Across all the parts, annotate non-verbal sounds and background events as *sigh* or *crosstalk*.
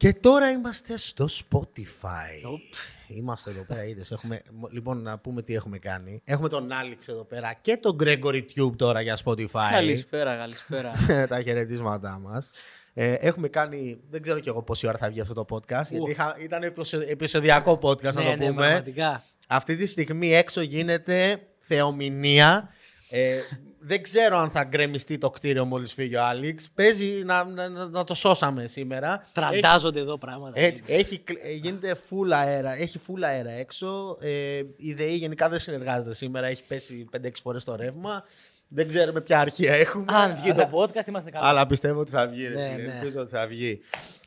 Και τώρα είμαστε στο Spotify. Είμαστε εδώ πέρα, είδες. Έχουμε... Λοιπόν, να πούμε τι έχουμε κάνει. Έχουμε τον Άλεξ εδώ πέρα και τον Gregory Tube τώρα για Spotify. Καλησπέρα, καλησπέρα. *laughs* Τα χαιρετίσματά μας. Ε, έχουμε κάνει, δεν ξέρω κι εγώ πόση ώρα θα βγει αυτό το podcast, γιατί είχα, ήταν επεισο- επεισοδιακό podcast να ναι, το ναι, πούμε. πραγματικά. Αυτή τη στιγμή έξω γίνεται θεομηνία. Ε, δεν ξέρω αν θα γκρεμιστεί το κτίριο μόλις φύγει ο Άλεξ. Παίζει να, να, να- να το σώσαμε σήμερα. Τραντάζονται εδώ πράγματα. Έτσι, έχει, κλ- ε, γίνεται full αέρα, έχει full αέρα έξω. Ε, η ΔΕΗ γενικά δεν συνεργάζεται σήμερα. Έχει πέσει 5-6 φορές το ρεύμα. Δεν ξέρουμε ποια αρχεία έχουμε. Αν βγει αλλά, το podcast, είμαστε καλά. αλλά πιστεύω ότι θα βγει. ρε Ναι, φίλε. ναι. Ελπίζω ότι θα βγει.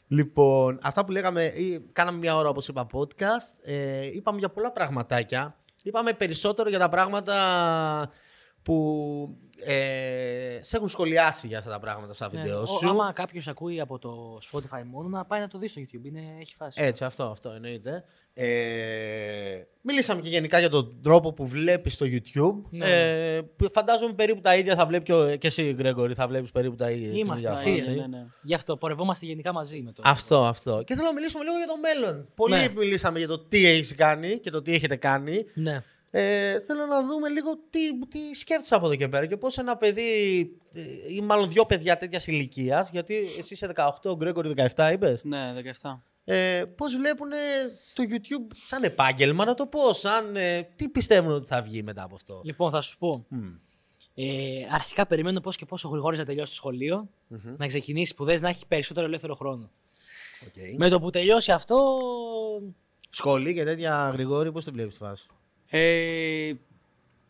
Λοιπόν, αυτά που λέγαμε, ή- κάναμε μια ώρα όπως είπα podcast. Ε, είπαμε για πολλά πραγματάκια. Είπαμε περισσότερο για τα πράγματα που ε, σε έχουν σχολιάσει για αυτά τα πράγματα στα Ναι. βίντεο Ο- σου. Άμα κάποιος ακούει από το Spotify μόνο, να πάει να το δει στο YouTube. Είναι, έχει φάση. Έτσι, αυτό, αυτό εννοείται. Ε, μιλήσαμε και γενικά για τον τρόπο που βλέπεις στο YouTube. Ναι. Ε, που φαντάζομαι περίπου τα ίδια θα βλέπει και, ο- και εσύ, Γκρέγκορη, θα βλέπεις περίπου τα ίδια. την Είμαστε ίδια μαζί. φάση. Ναι, ναι. Γι' αυτό πορευόμαστε γενικά μαζί με το. Αυτό, αυτό. Και θέλω να μιλήσουμε λίγο για το μέλλον. Πολύ Ναι. μιλήσαμε για το τι έχει κάνει και το τι έχετε κάνει. Ναι. Ε, θέλω να δούμε λίγο τι, τι σκέφτεσαι από εδώ και πέρα και πώς ένα παιδί, ε, ή μάλλον δύο παιδιά τέτοιας ηλικίας, γιατί εσύ είσαι 18, ο Γρηγόρη 17, είπες. Ναι, 17. Ε, πώς βλέπουν το YouTube σαν επάγγελμα, να το πω, σαν. ε, τι πιστεύουν ότι θα βγει μετά από αυτό; Λοιπόν, θα σου πω. Μμ. Ε, αρχικά περιμένω πώς και πόσο γρήγορα να τελειώσει το σχολείο να ξεκινήσει σπουδές, να έχει περισσότερο ελεύθερο χρόνο. ΟΚ. Με το που τελειώσει αυτό. Σχολή και τέτοια Γρηγόρη, πώς την βλέπεις τη φάση. Ε,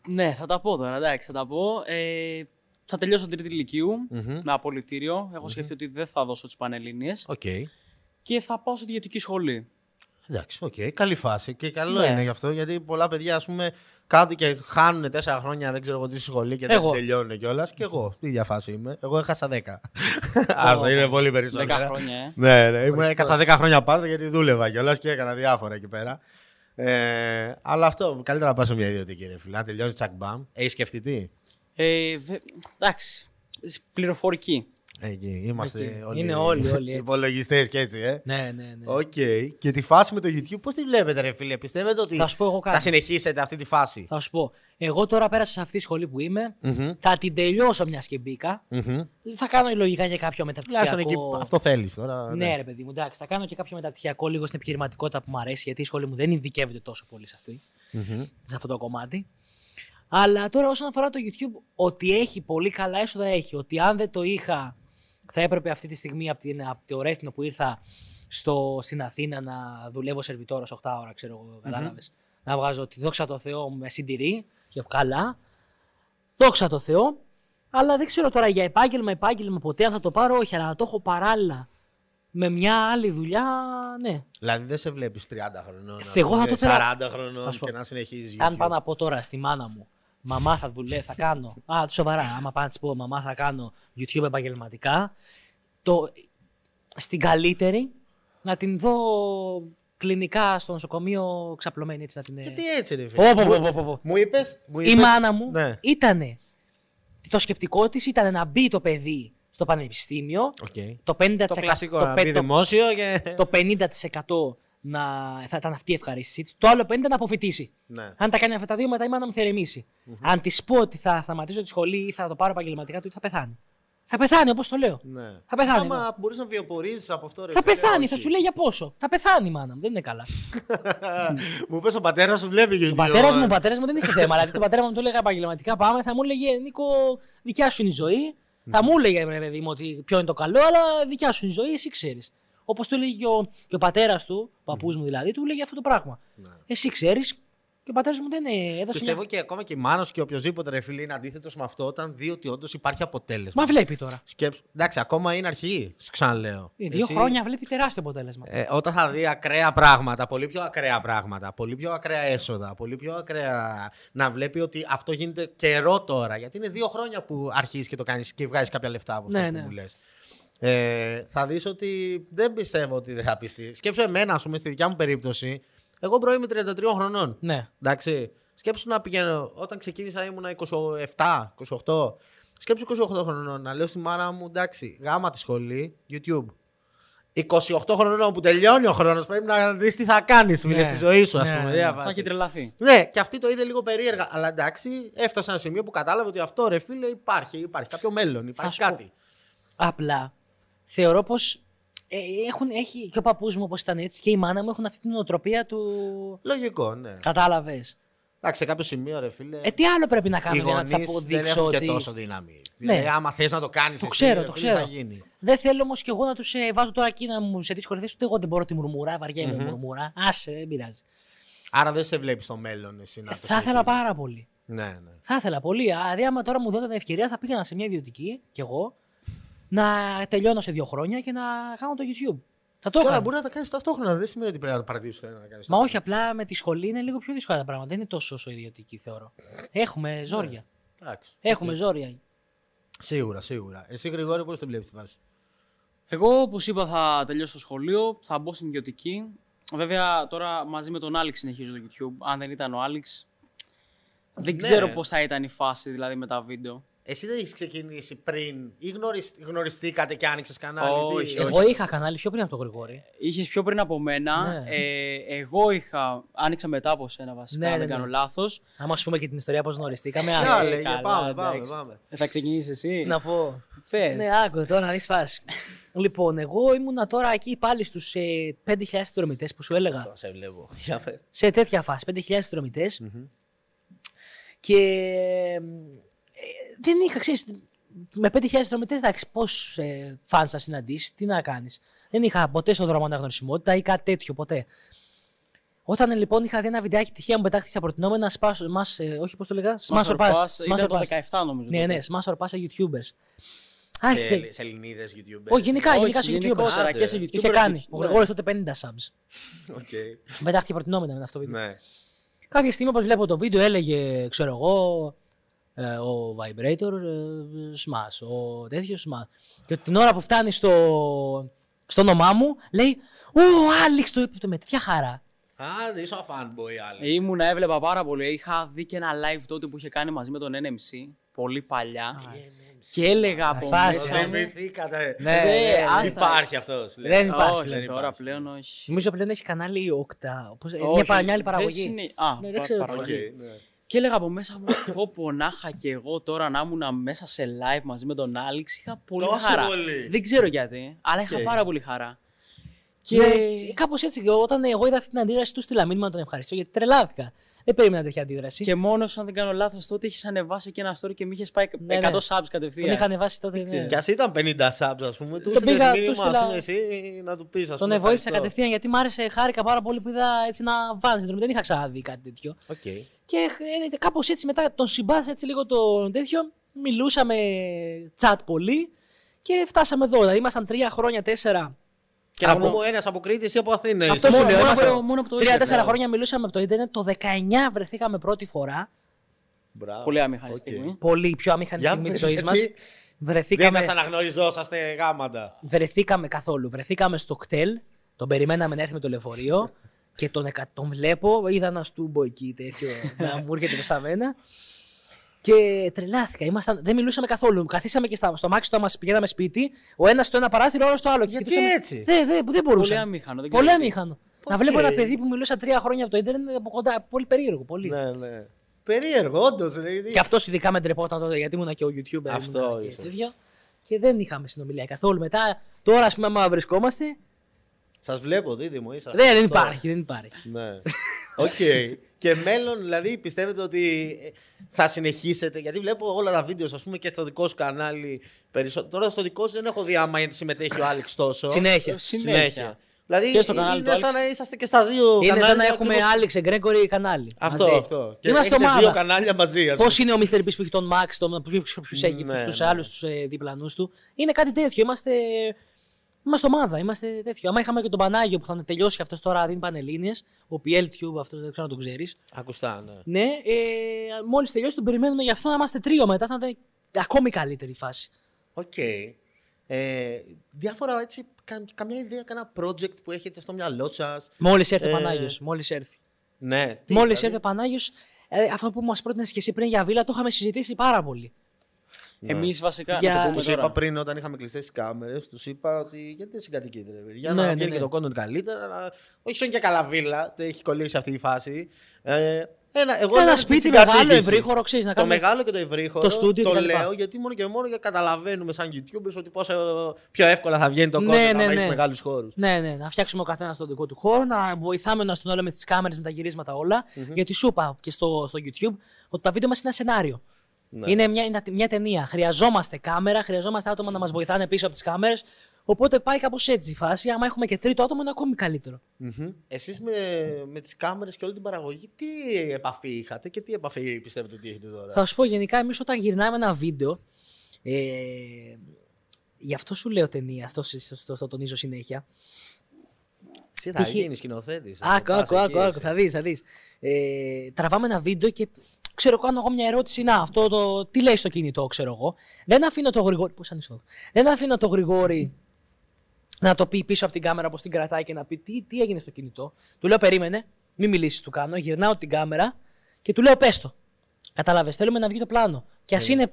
ναι, θα τα πω τώρα, εντάξει, θα τα πω. Ε, θα τελειώσω την τρίτη λυκείου Μμμ. με απολυτήριο. Έχω σκεφτεί ότι δεν θα δώσω τις Πανελλήνιες ΟΚ. και θα πάω σε ιδιωτική σχολή. Εντάξει, οκ. Καλή φάση. Και καλό Ναι. είναι γι' αυτό γιατί πολλά παιδιά, ας πούμε, κάτω και χάνουν τέσσερα χρόνια, δεν ξέρω εγώ τι στη σχολή και δεν Εγώ. τελειώνουν κιόλας. Και εγώ, η ίδια φάση είμαι. Εγώ έχασα 10. Αυτό είναι πολύ περισσότερο. 10 χρόνια, ε. Ναι, ναι. Ήμουν, έκατσα 10 χρόνια πάνω γιατί δούλευα κιόλας και έκανα διάφορα εκεί πέρα. Ε, αλλά αυτό, καλύτερα να πας σε μια ιδιωτική ρε φίλε. Να τελειώσει τσακ μπαμ. Έχεις σκεφτεί τι; ε βε- εντάξει, πληροφορική. Εκεί είμαστε Εκεί. όλοι. Είναι όλοι, όλοι έτσι. *laughs* Υπολογιστές και έτσι, ε. Ναι, ναι, ναι. Οκ. Και τη φάση με το YouTube, πώς τη βλέπετε, ρε φίλε. Πιστεύετε ότι Θα σου πω εγώ κάτι. θα συνεχίσετε αυτή τη φάση; Θα σου πω. Εγώ τώρα πέρασα σε αυτή τη σχολή που είμαι. Μμμ. Θα την τελειώσω μιας και μπήκα. Μμμ. Θα κάνω λογικά και κάποιο Τουλάχιστον μεταπτυχιακό. εκεί αυτό θέλεις τώρα. Ναι, ρε παιδί μου, εντάξει. Θα κάνω και κάποιο μεταπτυχιακό λίγο στην επιχειρηματικότητα που μου αρέσει, γιατί η σχολή μου δεν ειδικεύεται τόσο πολύ σε, αυτή, Μμμ. σε αυτό το κομμάτι. Αλλά τώρα όσον αφορά το YouTube, ότι έχει πολύ καλά έσοδα έχει. Ότι αν δεν το είχα, θα έπρεπε αυτή τη στιγμή από, την, από το Ρέθινο που ήρθα στο, στην Αθήνα να δουλεύω σερβιτόρος 8 ώρα, ξέρω εγώ, κατάλαβες. Να βγάζω ότι δόξα τω Θεώ με συντηρεί και καλά. Δόξα τω Θεώ. Αλλά δεν ξέρω τώρα για επάγγελμα, επάγγελμα ποτέ αν θα το πάρω, όχι, αλλά να το έχω παράλληλα με μια άλλη δουλειά, ναι. Δηλαδή δεν σε βλέπεις 30 χρονών. ας Εγώ θα πούμε, το ήθελα- 40 χρονών Θα σου πω. και να συνεχίζεις. Αν πάω να πω τώρα στη μάνα μου, μαμά θα δουλεύω, θα κάνω. Α, σοβαρά, άμα πάω να της πω, μαμά θα κάνω YouTube επαγγελματικά. Το, στην καλύτερη να την δω κλινικά στο νοσοκομείο ξαπλωμένη έτσι να την. Γιατί έτσι, ρε φίλε. Πω, πω, Μου- πω, πω, πω. Μου είπες. Μου Η είπες- μάνα μου Ναι. ήτανε. Το σκεπτικό της ήταν να μπει το παιδί στο πανεπιστήμιο. Οκ. Το 50%, Το κλασικό το να πε- μπει το- δημόσιο και. το 50% να, θα ήταν αυτή η ευχαρίστησή τη. Το άλλο 50% να αποφοιτήσει. Ναι. Αν τα κάνει αυτά τα δύο, μετά η μάνα μου θα ηρεμήσει Αν της πω ότι θα σταματήσω τη σχολή ή θα το πάρω επαγγελματικά του, θα πεθάνει. Θα πεθάνει, όπως το λέω. Ναι. Θα πεθάνει, Άμα μπορείς να βιοποριστεί από αυτό, ρε Θα φίλε, πεθάνει, όχι. θα σου λέει για πόσο. Θα πεθάνει η μάνα μου, δεν είναι καλά. *laughs* Μου είπε ο πατέρας σου βλέπει YouTube. Ο πατέρας μου, ο πατέρας μου δεν είχε θέμα. Δηλαδή, τον πατέρα μου το έλεγα επαγγελματικά πάμε, θα μου έλεγε Νίκο, δικιά σου είναι η ζωή. Θα μου έλεγε ρε παιδί μου ότι ποιο είναι το καλό, αλλά δικιά σου είναι η ζωή, εσύ ξέρεις. Όπως του έλεγε και ο, και ο πατέρας του, ο παππού μου δηλαδή, του έλεγε αυτό το πράγμα. Εσύ ξέρεις και ο πατέρας μου δεν ε, έδωσε. Πιστεύω Μια... και ακόμα και η μάνα σου και οποιοδήποτε ρε φίλε είναι αντίθετος με αυτό όταν δει ότι όντως υπάρχει αποτέλεσμα. Μα βλέπει τώρα. Σκέψου. Εντάξει, ακόμα είναι αρχή, σου ξαναλέω. Ε, Δύο Εσύ- χρόνια βλέπει τεράστιο αποτέλεσμα. Ε, όταν θα δει ακραία πράγματα, πολύ πιο ακραία πράγματα, πολύ πιο ακραία έσοδα, πολύ πιο ακραία. Να βλέπει ότι αυτό γίνεται καιρό τώρα. Γιατί είναι δύο χρόνια που αρχίζεις και το κάνεις και βγάζεις κάποια λεφτά από αυτό Ναι, που ναι. μου λες. Ε, θα δεις ότι δεν πιστεύω ότι δεν θα πειστεί. Σκέψου εμένα, ας πούμε, στη δικιά μου περίπτωση. Εγώ bro είμαι 33 χρονών. Ναι. Εντάξει. Σκέψου να πηγαίνω. Όταν ξεκίνησα ήμουνα 27, 28. Σκέψου 28 χρονών να λέω στη μάνα μου εντάξει, γάμα τη σχολή, YouTube. 28 χρονών που τελειώνει ο χρόνος, πρέπει να δεις τι θα κάνεις Ναι. στη ζωή σου, ας Ναι, πούμε. ναι. δεν Θα βάζει. έχει τρελαθεί. Ναι, και αυτή το είδε λίγο περίεργα. Αλλά εντάξει, έφτασε σε ένα σημείο που κατάλαβε ότι αυτό ρε φίλε υπάρχει, υπάρχει κάποιο μέλλον, υπάρχει σου πω. κάτι. Απλά θεωρώ πως ε, έχουν, έχει και ο παππούς μου όπω ήταν έτσι και η μάνα μου έχουν αυτή την νοοτροπία του. Λογικό, ναι. Κατάλαβες. Εντάξει, σε κάποιο σημείο, ρε φίλε. Ε, τι άλλο πρέπει να οι κάνω για να τη γονείς δεν αποδείξω έχουν ότι. και τόσο δύναμη. Ναι. Δηλαδή, άμα θες να το κάνεις, Το ξέρω, το ξέρω. Θα γίνει. Δεν θέλω όμως κι εγώ να τους ε, βάζω τώρα εκεί να μου σε δύσκολη θέση, ούτε εγώ δεν μπορώ τη μουρμουρά, βαριέμαι mm μουρμουρά. Άσε, δεν πειράζει. Άρα δεν σε βλέπεις στο μέλλον εσύ να Ε, το θα ήθελα συνεχίζεις. πάρα πολύ. Ναι, ναι. Θα ήθελα πολύ. Δηλαδή, άμα τώρα μου δίνετε ευκαιρία, θα πήγαινα σε μια ιδιωτική κι εγώ να τελειώνω σε δύο χρόνια και να κάνω το YouTube. Θα το Τώρα έκανα. μπορεί να τα κάνεις ταυτόχρονα. Δεν σημαίνει ότι πρέπει να το παρατήσεις το ένα να κάνεις. Μα όχι, απλά με τη σχολή είναι λίγο πιο δύσκολα τα πράγματα. Δεν είναι τόσο όσο ιδιωτική, θεωρώ. Έχουμε ζόρια. Εντάξει. Έχουμε Οκ. ζόρια. Σίγουρα, σίγουρα. Εσύ, Γρηγόρη, πώς την βλέπεις τη φάση. Εγώ, όπως είπα, θα τελειώσω το σχολείο, θα μπω στην ιδιωτική. Βέβαια, τώρα μαζί με τον Άλεξ συνεχίζω το YouTube. Αν δεν ήταν ο Άλεξ, δεν Ναι. ξέρω πώς θα ήταν η φάση δηλαδή με τα βίντεο. Εσύ δεν έχεις ξεκινήσει πριν ή γνωρισ- γνωριστήκατε και άνοιξες κανάλι. Όχι, τι; Εγώ είχα κανάλι πιο πριν από τον Γρηγόρη. Είχες πιο πριν από μένα. Ναι. Ε, εγώ είχα. Άνοιξα μετά από σένα βασικά, Ναι, αν ναι, δεν ναι. άμα λάθος. Άμα σου πούμε και την ιστορία πώς γνωριστήκαμε. Για άσε. λέγε, καλά, πάμε, πάμε, εντάξει. πάμε. Θα ξεκινήσεις εσύ; Να πω. Πες. Ναι, άκου τώρα να δεις φάση. λοιπόν, εγώ ήμουνα τώρα εκεί πάλι στους ε, 5.000 συνδρομητές που σου έλεγα. Σε βλέπω. Για πες. σε τέτοια φάση, 5.000 συνδρομητές. Και ε, δεν είχα, ξέρεις, με 5.000 συνδρομητέ, εντάξει, πώς ε, φαν θα συναντήσεις, τι να κάνεις. Δεν είχα ποτέ στον δρόμο αναγνωρισιμότητα ή κάτι τέτοιο, ποτέ. Όταν λοιπόν είχα δει ένα βιντεάκι τυχαία μου πετάχτηκε στα προτινόμενα σπάσ, μας, ε, όχι πώς το λέγα, Smash or Pass. Smash Ήταν or το Pass. 17 νομίζω. Ναι, τότε. ναι, Smash or Pass σε YouTubers. Άρχισε. Σε, σε Ελληνίδες YouTubers. Όχι, γενικά, Όχι, γενικά σε YouTubers. γενικότερα Άντε. και σε YouTube. Είχε κάνει. Ο Γρηγόρης τότε 50 subs. Οκ. Πετάχτηκε προτεινόμενα με αυτό το βίντεο. Ναι. Κάποια στιγμή, όπως βλέπω το βίντεο, έλεγε, ξέρω εγώ, ε, ο Vibrator ε, Smash, ο τέτοιος Smash. Και την ώρα που φτάνει στο, στο όνομά μου, λέει Ω, Άλεξ, το είπε με τέτοια χαρά. Α, είσαι ο fanboy, άλλη. Ήμουν, έβλεπα πάρα πολύ. Είχα δει και ένα live τότε που είχε κάνει μαζί με τον NMC. Πολύ παλιά. Και έλεγα από Αυτά, μέσα ε. μου. Θυμηθήκατε. Ναι, Ε, ναι, άστα. ναι. Υπάρχει αυτός. Δεν υπάρχει. Όχι, πλέον. τώρα υπάρχει. πλέον όχι. Νομίζω πλέον έχει κανάλι Okta. Όπως, ε, Όχι, μια παρα- μια άλλη δεν παραγωγή. συνε- Α, Ναι, δεν πα- ξέρω τι παραγωγή. Ναι. Και έλεγα από μέσα μου, πω πω να είχα και εγώ τώρα να ήμουν μέσα σε live μαζί με τον Άλεξ. Είχα πολύ Τόσο χαρά. πολύ. Δεν ξέρω γιατί, αλλά είχα Οκ. πάρα πολύ χαρά. Και ναι, κάπως έτσι, και όταν εγώ είδα αυτή την αντίδραση του, στείλα μήνυμα να τον ευχαριστώ γιατί τρελάθηκα. Δεν περίμενα τέτοια αντίδραση. Και μόνος, αν δεν κάνω λάθος, τότε είχες ανεβάσει και ένα story και με είχες πάει Ναι, 100 ναι. subs Τον κατευθείαν. είχα ανεβάσει τότε. ξέρω. Ναι. Κι ας ήταν 50 subs, ας πούμε. Του Τον στείλες πήγα, του μήνυμα, στείλα- ας πούμε, εσύ να του πεις. Τον βοήθησα ευχαριστώ. κατευθείαν γιατί μ' άρεσε, χάρηκα πάρα πολύ που είδα έτσι να βάζει συνδρομή. Δεν είχα ξαναδεί κάτι τέτοιο. Οκ. Και ε, κάπως έτσι μετά τον συμπάθησα έτσι λίγο το τέτοιο. Μιλούσαμε chat πολύ και φτάσαμε εδώ. Δηλαδή ήμασταν τρία χρόνια, τέσσερα. Και να Μόνο- πούμε ένας από Κρήτη ή από Αθήνα. Αυτό είσαι. σου μόνο- λέω. μόνο είμαστε από- μόνο από το Τρία-τέσσερα ίντερνετ. χρόνια μιλούσαμε από το Ιντερνετ. Το 19 βρεθήκαμε πρώτη φορά. Μπράβο. Πολύ αμήχανη Οκ. στιγμή. Πολύ πιο αμήχανη Για στιγμή της πες, ζωής μας. γιατί Δεν Βρεθήκαμε, μας αναγνωριζόσαστε γάματα. βρεθήκαμε καθόλου. Βρεθήκαμε στο κτέλ. Τον περιμέναμε να έρθει με το λεωφορείο. και τον, εκα- τον βλέπω. Είδα ένα στούμπο εκεί τέτοιο να μου έρχεται μπροστά μένα. Και τρελάθηκα. Ήμασταν, δεν μιλούσαμε καθόλου. Καθίσαμε και στα, στο μάξι το μα πηγαίναμε σπίτι. Ο ένας στο ένα παράθυρο, ο άλλος στο άλλο. Και Γιατί χτυπούσαμε- έτσι; Δεν, δεν, δεν μπορούσα. Πολύ αμήχανο. δεν Πολύ ξέρω γιατί. αμήχανο. Να Οκ. βλέπω ένα παιδί που μιλούσα τρία χρόνια από το Ιντερνετ από κοντά. Πολύ περίεργο. Πολύ. Ναι, ναι. Περίεργο, όντως. Και αυτός ειδικά με ντρεπόταν τότε γιατί ήμουν και ο YouTuber. Αυτό ήμουνα και είσαι. τέτοιο. Και δεν είχαμε συνομιλία καθόλου. Μετά, τώρα, ας πούμε, άμα βρισκόμαστε. Σας βλέπω, δίδυμο είσαι. Δεν, δεν Αυτός. υπάρχει, δεν υπάρχει. Ναι. Οκ. *laughs* και μέλλον, δηλαδή, πιστεύετε ότι ε, θα συνεχίσετε; Γιατί βλέπω όλα τα βίντεο, ας πούμε, και στο δικό σου κανάλι. Περισσότερο. Τώρα στο δικό σου δεν έχω δει άμα συμμετέχει ο Άλεξ τόσο. Συνέχεια. Συνέχεια. Δηλαδή, Και στο κανάλι είναι του σαν Άλεξ. να είσαστε και στα δύο Είναι κανάλια. σαν να έχουμε ακριβώς- Άλεξ Γκρέγκορη κανάλι. Αυτό, μαζί. αυτό. Και Είμαστε έχετε ομάδα. δύο κανάλια μαζί, ας Πώς πούμε. είναι ο Mr. Beast που έχει τον Max, τον ποιου έχει Ναι, τους ναι. άλλους τους διπλανούς του. Είναι κάτι τέτοιο. Είμαστε, είμαστε ομάδα. Είμαστε τέτοιο. Άμα είχαμε και τον Πανάγιο που θα τελειώσει αυτός τώρα, δίνει πανελλήνιες. Ο PL Tube, αυτός δεν ξέρω αν τον ξέρεις. Ακουστά, ναι. Ναι, ε, μόλις τελειώσει τον περιμένουμε γι' αυτό να είμαστε τρίο μετά. Θα ήταν ακόμη καλύτερη φάση. Οκ. Ε, διάφορα έτσι, κα- καμιά ιδέα, κανένα project που έχετε στο μυαλό σας. Μόλις έρθει Ε, ο Πανάγιος. Μόλις έρθει. Ναι. τι, Μόλις δηλαδή; έρθει ο Πανάγιος, ε, αυτό που μας πρότεινες και εσύ πριν για βίλα, το είχαμε συζητήσει πάρα πολύ. Εμείς βασικά. Για- Να το πούμε Τους είπα τώρα. πριν όταν είχαμε κλειστές τις κάμερες, τους είπα ότι γιατί δεν συγκατοικείτε. ρε παιδιά, Για Ναι, να ναι, βγαίνει ναι. και το content καλύτερα. Να... Όχι σαν και καλά βίλα, δεν έχει κολλήσει αυτή η φάση. Ε, ένα, εγώ λέω Ένα ότι σπίτι συγκατοίκηση. μεγάλο, ευρύχωρο, ξέρεις να Το κάνουμε. μεγάλο και το ευρύχωρο. Το στούντιο το κτλ. λέω γιατί μόνο και μόνο για καταλαβαίνουμε σαν YouTubers ότι πόσο πιο εύκολα θα βγαίνει το content Ναι, αν ναι, έχει ναι. μεγάλους χώρους. Ναι, ναι, να φτιάξουμε ο καθένας τον δικό του χώρο, να βοηθάμε ένα στον άλλο με τις κάμερες, με τα γυρίσματα όλα. Γιατί σου είπα και στο, στο YouTube ότι τα βίντεο μας είναι ένα σενάριο. Ναι. Είναι μια, είναι μια ταινία. Χρειαζόμαστε κάμερα, χρειαζόμαστε άτομα να μας βοηθάνε πίσω από τις κάμερες. Οπότε πάει κάπως έτσι η φάση. Άμα έχουμε και τρίτο άτομο, είναι ακόμη καλύτερο. Εσείς με, με τις κάμερες και όλη την παραγωγή, τι επαφή είχατε και τι επαφή πιστεύετε ότι έχετε τώρα; Θα σου πω γενικά, εμείς όταν γυρνάμε ένα βίντεο. Ε, γι' αυτό σου λέω ταινία, στο, στο, στο, στο τονίζω συνέχεια. Τι θα π.χ. γίνεις σκηνοθέτης. Άκου, άκου, άκου, άκου, θα δεις, θα δεις. Ε, τραβάμε ένα βίντεο και ξέρω, κάνω εγώ μια ερώτηση. Να, αυτό το. Τι λέει στο κινητό, ξέρω εγώ. Δεν αφήνω το γρηγόρι. Πώ ανοιχτό. Δεν αφήνω το γρηγόρι να το πει πίσω από την κάμερα, πώ την κρατάει και να πει τι, τι έγινε στο κινητό. Του λέω, περίμενε, μην μιλήσεις, του κάνω. Γυρνάω την κάμερα και του λέω, πες το. Κατάλαβες, θέλουμε να βγει το πλάνο. Και ας Ναι. είναι,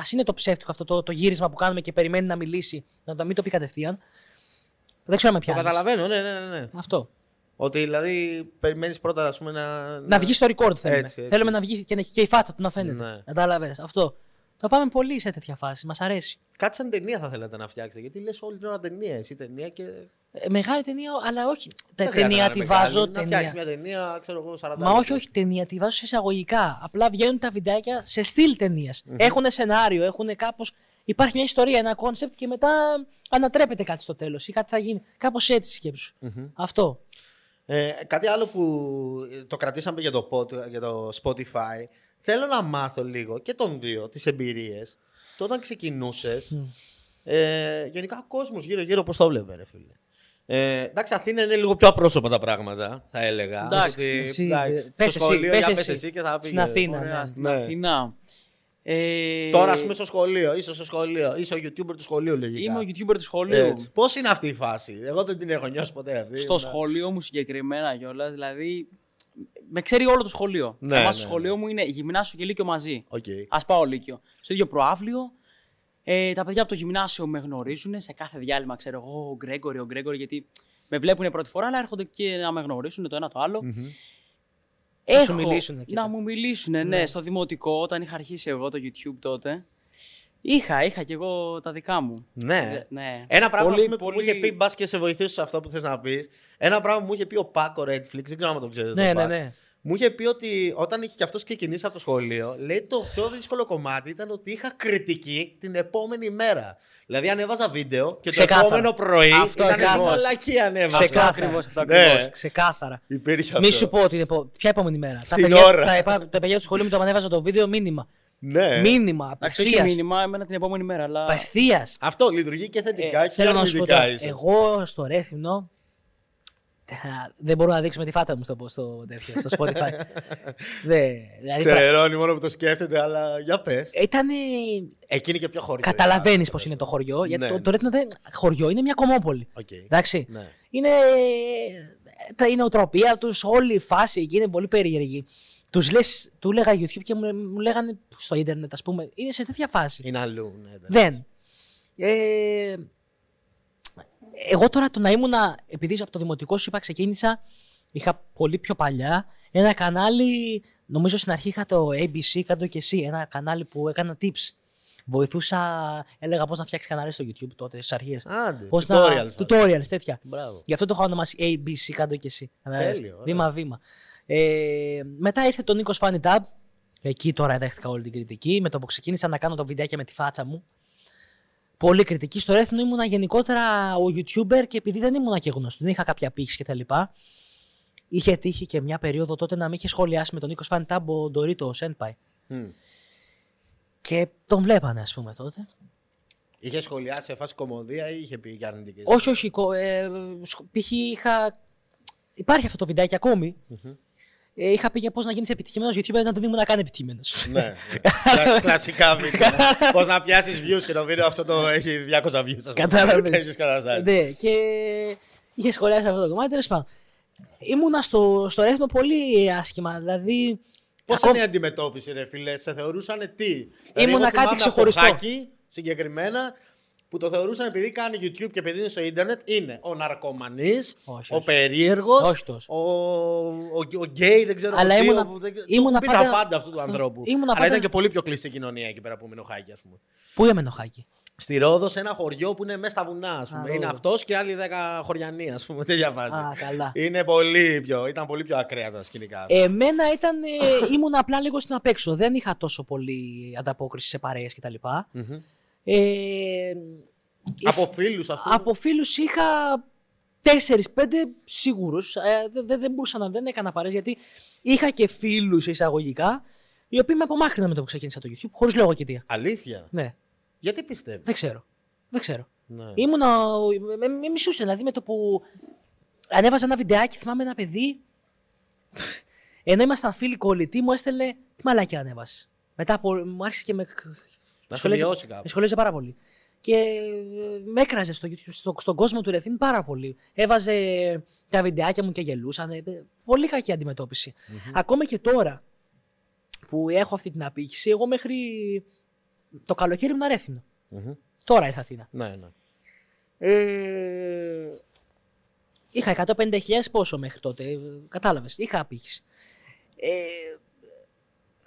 ας είναι το ψεύτικο αυτό το, το γύρισμα που κάνουμε και περιμένει να μιλήσει, να το μην το πει κατευθείαν. Δεν ξέρω αν με Το πιάνεις. καταλαβαίνω, ναι, ναι, ναι. ναι. Αυτό. Ότι δηλαδή περιμένεις πρώτα ας πούμε, να. Να βγεις στο record θέλουμε. Έτσι, έτσι, θέλουμε να έτσι. βγεις και, να- και η φάτσα του να φαίνεται. Ναι. Κατάλαβες. Αυτό. Το πάμε πολύ σε τέτοια φάση. Μας αρέσει. Κάτι σαν ταινία θα θέλατε να φτιάξετε. Γιατί λες όλη την ώρα ταινία. Εσύ ταινία και. Ε, μεγάλη ταινία, αλλά όχι. Τα Δεν χρειάζεται ταινία να τη είναι μεγάλη. βάζω. Να φτιάξεις Ταινία. μια ταινία, ξέρω εγώ, 40 Μα όχι, λεπτά. όχι ταινία, τη βάζω σε εισαγωγικά. Απλά βγαίνουν τα βιντεάκια σε στυλ ταινίας. Έχουν σενάριο, έχουν κάπω. Υπάρχει μια ιστορία, ένα κόνσεπτ και μετά ανατρέπεται κάτι στο τέλος ή κάτι θα γίνει. Κάπως έτσι σκέψου. Αυτό. Ε, κάτι άλλο που ε, το κρατήσαμε για το, pod, για το Spotify. Θέλω να μάθω λίγο και των δύο τις εμπειρίες. Το όταν ξεκινούσες. Ε, γενικά ο κόσμος γύρω-γύρω πώς το βλέπει, ρε φίλε. Ε, εντάξει, Αθήνα είναι λίγο πιο απρόσωπα τα πράγματα, θα έλεγα. Εντάξει, Ότι, εσύ, εντάξει, ε, στο πες εσύ, σχολείο, πες για εσύ. πες εσύ και θα Στην πήγε. Αθήνα. Ωραία, ναι. στην Ναι. Αθήνα. Ε, Τώρα, ας πούμε, στο σχολείο. Είσαι στο σχολείο. Είσαι ο YouTuber του σχολείου, λογικά. Είμαι ο YouTuber του σχολείου. Πώς είναι αυτή η φάση; Εγώ δεν την έχω νιώσει ποτέ αυτή. Στο Να- σχολείο μου συγκεκριμένα κιόλας. Δηλαδή, με ξέρει όλο το σχολείο. Ναι, Εμάς ναι, το σχολείο μου είναι γυμνάσιο και λύκειο μαζί. Οκ. Α πάω Λύκειο. Στο ίδιο προαύλιο. Ε, τα παιδιά από το γυμνάσιο με γνωρίζουν σε κάθε διάλειμμα. Ξέρω εγώ, ο Γκρέγκορη, ο Γκρέγκορη, γιατί με βλέπουν πρώτη φορά, αλλά έρχονται και να με γνωρίσουν το ένα το άλλο. Να σου μιλήσουνε και Να τα- μου μιλήσουν, ναι, στο δημοτικό, όταν είχα αρχίσει εγώ το YouTube τότε. Είχα, είχα κι εγώ τα δικά μου. Ναι. Ε, ναι. Ένα πράγμα Πολύ, ας πούμε, που μου πολύ- είχε πει, μπας και σε βοηθήσω σε αυτό που θες να πεις. Ένα πράγμα που μου είχε πει ο Πάκο Redflix, δεν ξέρω αν το ξέρετε. Ναι, τον ναι, Πάκο. ναι. Μου είχε πει ότι όταν είχε και αυτός ξεκινήσει από το σχολείο, λέει το πιο δύσκολο κομμάτι ήταν ότι είχα κριτική την επόμενη μέρα. Δηλαδή ανέβαζα βίντεο και Ξεκάθαρα. το επόμενο πρωί Αυτό ήταν ακριβώς. μαλακή ανέβαζα. Ξεκάθαρα. ακριβώς, αυτό Ναι. ακριβώς. Ξεκάθαρα. Υπήρχε Μη αυτό. σου πω ότι είναι επο- ποια επόμενη μέρα. Τα Την παιδιά, ώρα. τα, επα- τα παιδιά του σχολείου μου το ανέβαζα το βίντεο μήνυμα. Ναι. Μήνυμα. Εντάξει, όχι Απευθείας. μήνυμα, εμένα την επόμενη μέρα. Αλλά... Απευθείας. Αυτό λειτουργεί και θετικά και Ε, Θέλω να σου πω αρνητικά τώρα, ίσως. εγώ στο Ρέθυμνο. Δεν μπορώ να δείξουμε τη φάτσα μου στο, στο, τέτοιο, στο Spotify. *laughs* Δε, δηλαδή, πρα- Ξερώνει μόνο που το σκέφτεται, αλλά για πες. ήταν. Εκείνη και πιο χωρίς. Καταλαβαίνεις πώς είναι το χωριό. Γιατί Ναι, το, ναι. το Ρέθυμνο δεν χωριό, είναι μια κωμόπολη. Οκ. Εντάξει. Ναι. Είναι. Τα, η νοοτροπία τους, όλη η φάση εκεί είναι πολύ περίεργη. Τους λες, του έλεγα YouTube και μου, μου λέγανε στο ίντερνετ, ας πούμε. Είναι σε τέτοια φάση. Είναι αλλού. Ναι, ναι. Δεν. Ε, εγώ τώρα το να ήμουνα, επειδή από το δημοτικό σου είπα ξεκίνησα, είχα πολύ πιο παλιά ένα κανάλι, νομίζω στην αρχή είχα το ABC, κάτω και εσύ, ένα κανάλι που έκανα tips. Βοηθούσα, έλεγα πώς να φτιάξεις κανάλι στο YouTube τότε, στις αρχές. Άντε. Πώς tutorials, να, tutorials, τέτοια. Μπράβο. Γι' αυτό το έχω ονομάσει ABC, κάτω και εσύ. Καταλάβες. Τέλειο, ωραία. Βήμα-βήμα. Ε, μετά ήρθε το Νίκος Funny Tab. Εκεί τώρα δέχτηκα όλη την κριτική. Με το που ξεκίνησα να κάνω το βιντεάκι με τη φάτσα μου. Πολύ κριτική. Στο Ρέθνο ήμουνα γενικότερα ο YouTuber και επειδή δεν ήμουνα και γνωστή, δεν είχα κάποια πύχη κτλ. Είχε τύχει και μια περίοδο τότε να με είχε σχολιάσει με τον Νίκος Funny Tab ο Ντορίτο Σέντπαϊ. Μμ. Και τον βλέπανε, ας πούμε τότε. Είχε σχολιάσει σε φάση κομμωδία ή είχε πει για αρνητικές. Όχι, όχι. κο- Ε, σκ- π.χ. είχα. Υπάρχει αυτό το βιντεάκι ακόμη. Ε, είχα πει για πώς να γίνεις επιτυχημένος YouTuber όταν δεν ήμουν καν επιτυχημένος. *laughs* Ναι. Κλα- Κλασικά βίντεο. Πώς να πιάσεις views και το βίντεο αυτό το έχει 200 views. ας πούμε. Κατάλαβες. Τέτοιες καταστάσεις. ναι, και είχες σχολιάσει αυτό το κομμάτι. Τέλος πάντων. Ήμουνα στο, στο Ρέθνο πολύ άσχημα. Δηλαδή. Πώς Ακόμα- είναι η αντιμετώπιση, ρε φίλε, σε θεωρούσαν τι; Δηλαδή, Ήμουνα εγώ κάτι θυμάμαι ξεχωριστό. Από χάκι, συγκεκριμένα, που το θεωρούσαν επειδή κάνει YouTube και επειδή είναι στο ίντερνετ, είναι ο ναρκωμανή, Όχι, ο όχι. περίεργο, Όχι τόσο. ο, ο, ο γκέι, δεν ξέρω Αλλά τι, ήμουνα- ο- δεν- ήμουνα του πει τα πάντα- πάντα αυτού του ανθρώπου. ήμουνα Αλλά πάντα- ήταν και πολύ πιο κλειστή κοινωνία εκεί πέρα που έμεινε ο Χάκη, α πούμε. Πού έμενε ο Χάκη. Στη Ρόδο, σε ένα χωριό που είναι μέσα στα βουνά, α πούμε. Ρόδο. είναι αυτό και άλλοι 10 χωριανοί, α πούμε. Δεν διαβάζει. Α, καλά. Είναι πολύ πιο, ήταν πολύ πιο ακραία τα σκηνικά. Εμένα ήταν, ε, ήμουν απλά λίγο στην απέξω. Δεν είχα τόσο πολύ ανταπόκριση σε παρέες κτλ. Μμμ. Ε, Από φίλους, ας πούμε. από φίλους είχα τέσσερι-πέντε σίγουρους. Ε, δεν, δεν, δεν μπορούσα να δεν έκανα παρέες γιατί είχα και φίλους εισαγωγικά οι οποίοι με απομάκρυναν με το που ξεκίνησα το YouTube, χωρίς λόγο και αιτία. Αλήθεια; Ναι, Γιατί πιστεύεις; δεν ξέρω. Δεν ξέρω. Ναι. Ήμουνα. Με, με μισούσε. Δηλαδή με το που ανέβαζα ένα βιντεάκι, θυμάμαι ένα παιδί. Ενώ ήμασταν φίλοι κολλητοί, μου έστελνε τι μαλακιά ανέβασες. Μετά από, μου άρχισε και με. Να σε σχολίαζε- μειώσει κάπου. Με σχολίαζε πάρα πολύ. Και ε, με έκραζε στο, YouTube, στο, στον κόσμο του Ρεθύν πάρα πολύ. Έβαζε τα βιντεάκια μου και γελούσαν. Ε, Πολύ κακή αντιμετώπιση. Ακόμα και τώρα που έχω αυτή την απήχηση, εγώ μέχρι το καλοκαίρι ήμουν αρέθινο. Μμμ. Τώρα ήρθα Αθήνα. Ναι, ναι. Ε, είχα 150.000 πόσο μέχρι τότε. ε, Κατάλαβες. Είχα απήχηση. Ε,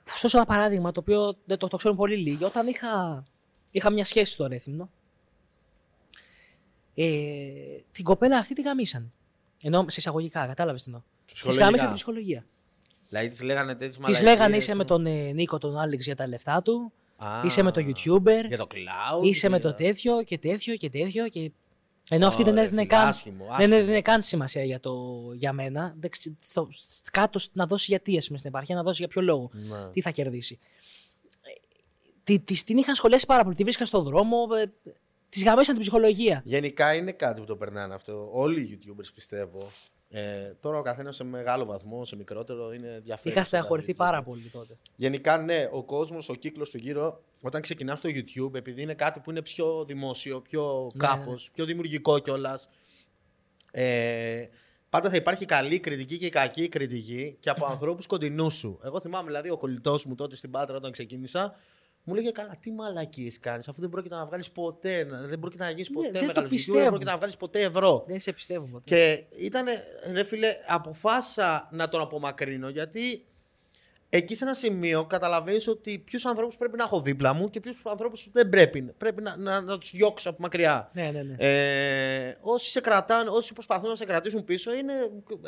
θα σου δώσω ένα παράδειγμα το οποίο δεν το, το ξέρουν πολύ λίγοι. Όταν είχα, είχα μια σχέση στο Ρέθυμνο, ε, την κοπέλα αυτή τη γαμίσανε. Ενώ σε εισαγωγικά, κατάλαβες τι εννοώ. Της Ψυχολογικά. γάμισαν την ψυχολογία. Δηλαδή της λέγανε τέτοιες Της μαλακίες. λέγανε είσαι με τον ε, Νίκο τον Άλεξ για τα λεφτά του, Α, είσαι με το YouTuber, Για το cloud. είσαι με για- το τέτοιο και τέτοιο και τέτοιο. Και... Ενώ αυτή δεν Ωραία, έδινε, φίλε, καν, άσχημο, δεν άσχημο. έδινε καν σημασία για, το, για μένα. Δεν ξε- στο, σ- κάτω σ- να δώσει γιατί ας πούμε, στην επαρχία, να δώσει για ποιο λόγο. Ναι. Τι θα κερδίσει. Ε, τη- της την είχαν σχολιάσει πάρα πολύ. Τη βρίσκαν στον δρόμο. Ε, τη γαμίσαν την ψυχολογία. Γενικά είναι κάτι που το περνάνε αυτό. Όλοι οι YouTubers πιστεύω. Ε, τώρα ο καθένας σε μεγάλο βαθμό, σε μικρότερο, είναι διαφέρει. Είχα στεναχωρηθεί πάρα πολύ τότε. Γενικά, ναι, ο κόσμος, ο κύκλος του γύρω, όταν ξεκινάς στο YouTube, επειδή είναι κάτι που είναι πιο δημόσιο, πιο Ναι, κάπως, ναι. πιο δημιουργικό κιόλας. Ε, πάντα θα υπάρχει καλή κριτική και κακή κριτική και από *laughs* ανθρώπους κοντινούς σου. Εγώ θυμάμαι δηλαδή ο κολλητός μου τότε στην Πάτρα όταν ξεκίνησα, μου λέγε καλά, τι μαλακίες κάνεις, αφού δεν πρόκειται να βγάλεις ποτέ, να- δεν πρόκειται να γίνει ποτέ Ναι, δεν το μεγάλος πιστεύω. δεν πρόκειται να βγάλεις ποτέ ευρώ. Δεν σε πιστεύω ποτέ. Και ήταν, ρε φίλε, αποφάσισα να τον απομακρύνω γιατί εκεί σε ένα σημείο καταλαβαίνεις ότι ποιους ανθρώπους πρέπει να έχω δίπλα μου και ποιους ανθρώπους δεν πρέπει. Πρέπει να, να, να τους διώξω από μακριά. Ναι, ναι, ναι. Ε, όσοι σε κρατάνε, όσοι προσπαθούν να σε κρατήσουν πίσω, είναι,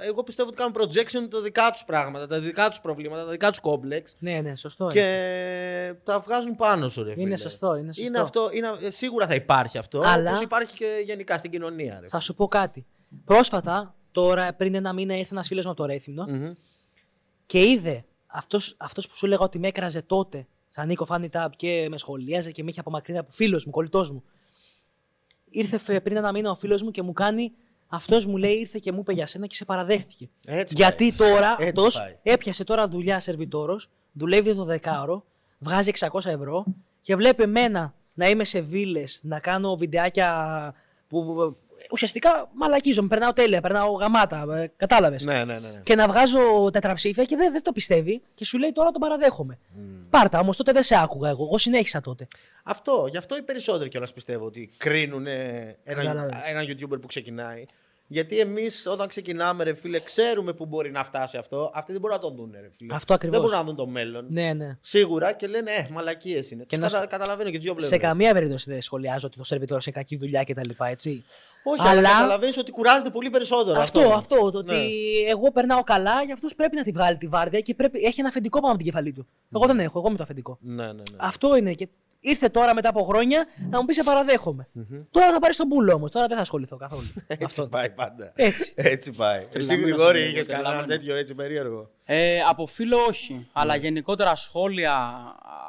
εγώ πιστεύω ότι κάνουν projection τα δικά τους πράγματα, τα δικά τους προβλήματα, τα δικά τους κόμπλεξ ναι, ναι, σωστό. είναι. και τα βγάζουν πάνω σου, ρε φίλε. Είναι σωστό, είναι σωστό. Είναι αυτό, είναι, ε, σίγουρα θα υπάρχει αυτό, Αλλά- όπως υπάρχει και γενικά στην κοινωνία. Ρε. Θα σου πω κάτι. Πρόσφατα, τώρα πριν ένα μήνα, ήρθε ένας φίλος μου από το Ρέθυμνο Μμμ. και είδε αυτός, αυτός που σου έλεγα ότι με έκραζε τότε, σαν Νίκο Φάνη Τάμπ και με σχολίαζε και με είχε απομακρύνει από φίλος μου, κολλητός μου. Ήρθε φε- πριν ένα μήνα ο φίλος μου και μου κάνει. Αυτός μου λέει ήρθε και μου είπε για σένα και σε παραδέχτηκε. Έτσι Γιατί πάει. τώρα Έτσι αυτός πάει. έπιασε τώρα δουλειά σερβιτόρος, δουλεύει το δεκάωρο, βγάζει 600 ευρώ και βλέπει εμένα να είμαι σε βίλες, να κάνω βιντεάκια που ουσιαστικά μαλακίζομαι, περνάω τέλεια, περνάω γαμάτα, κατάλαβες. Ναι, ναι, ναι. ναι. Και να βγάζω τετραψήφια και δεν, δεν το πιστεύει και σου λέει τώρα τον παραδέχομαι. Πάρτα όμως, τότε δεν σε άκουγα εγώ. Εγώ συνέχισα τότε. Αυτό, γι' αυτό οι περισσότεροι κιόλας πιστεύω ότι κρίνουν ένα, Κατάλαβε. ένα YouTuber που ξεκινάει. Γιατί εμείς όταν ξεκινάμε, ρε φίλε, ξέρουμε που μπορεί να φτάσει αυτό. Αυτοί δεν μπορούν να τον δουν, ρε φίλε. Αυτό ακριβώς. Δεν μπορούν να δουν το μέλλον. Ναι, ναι. Σίγουρα και λένε, Ε, μαλακίες είναι. Και Τους να κατα... σου- Καταλαβαίνω και τι δύο πλευρές. Σε καμία περίπτωση δεν σχολιάζω ότι το σερβιτόρο είναι κακή δουλειά κτλ. Έτσι. Όχι, αλλά, Αλλά- καταλαβαίνεις ότι κουράζεται πολύ περισσότερο. Αυτό, αυτό. Το Ναι. ότι εγώ περνάω καλά, για αυτό πρέπει να τη βγάλει τη βάρδια και πρέπει, έχει ένα αφεντικό πάνω από την κεφαλή του. Εγώ δεν έχω, εγώ είμαι το αφεντικό. Ναι, ναι, ναι. Αυτό είναι. Και ήρθε τώρα μετά από χρόνια να μου πεις σε παραδέχομαι. Τώρα θα πάρεις τον πουλό όμως. Τώρα δεν θα ασχοληθώ καθόλου. *laughs* Έτσι αυτό. πάει πάντα. Έτσι. Έτσι πάει. Εσύ Τρελαμένος Γρηγόρη είναι, είχες κανένα τρελαμένος. τέτοιο έτσι περίεργο; Ε, από φίλο όχι, αλλά γενικότερα σχόλια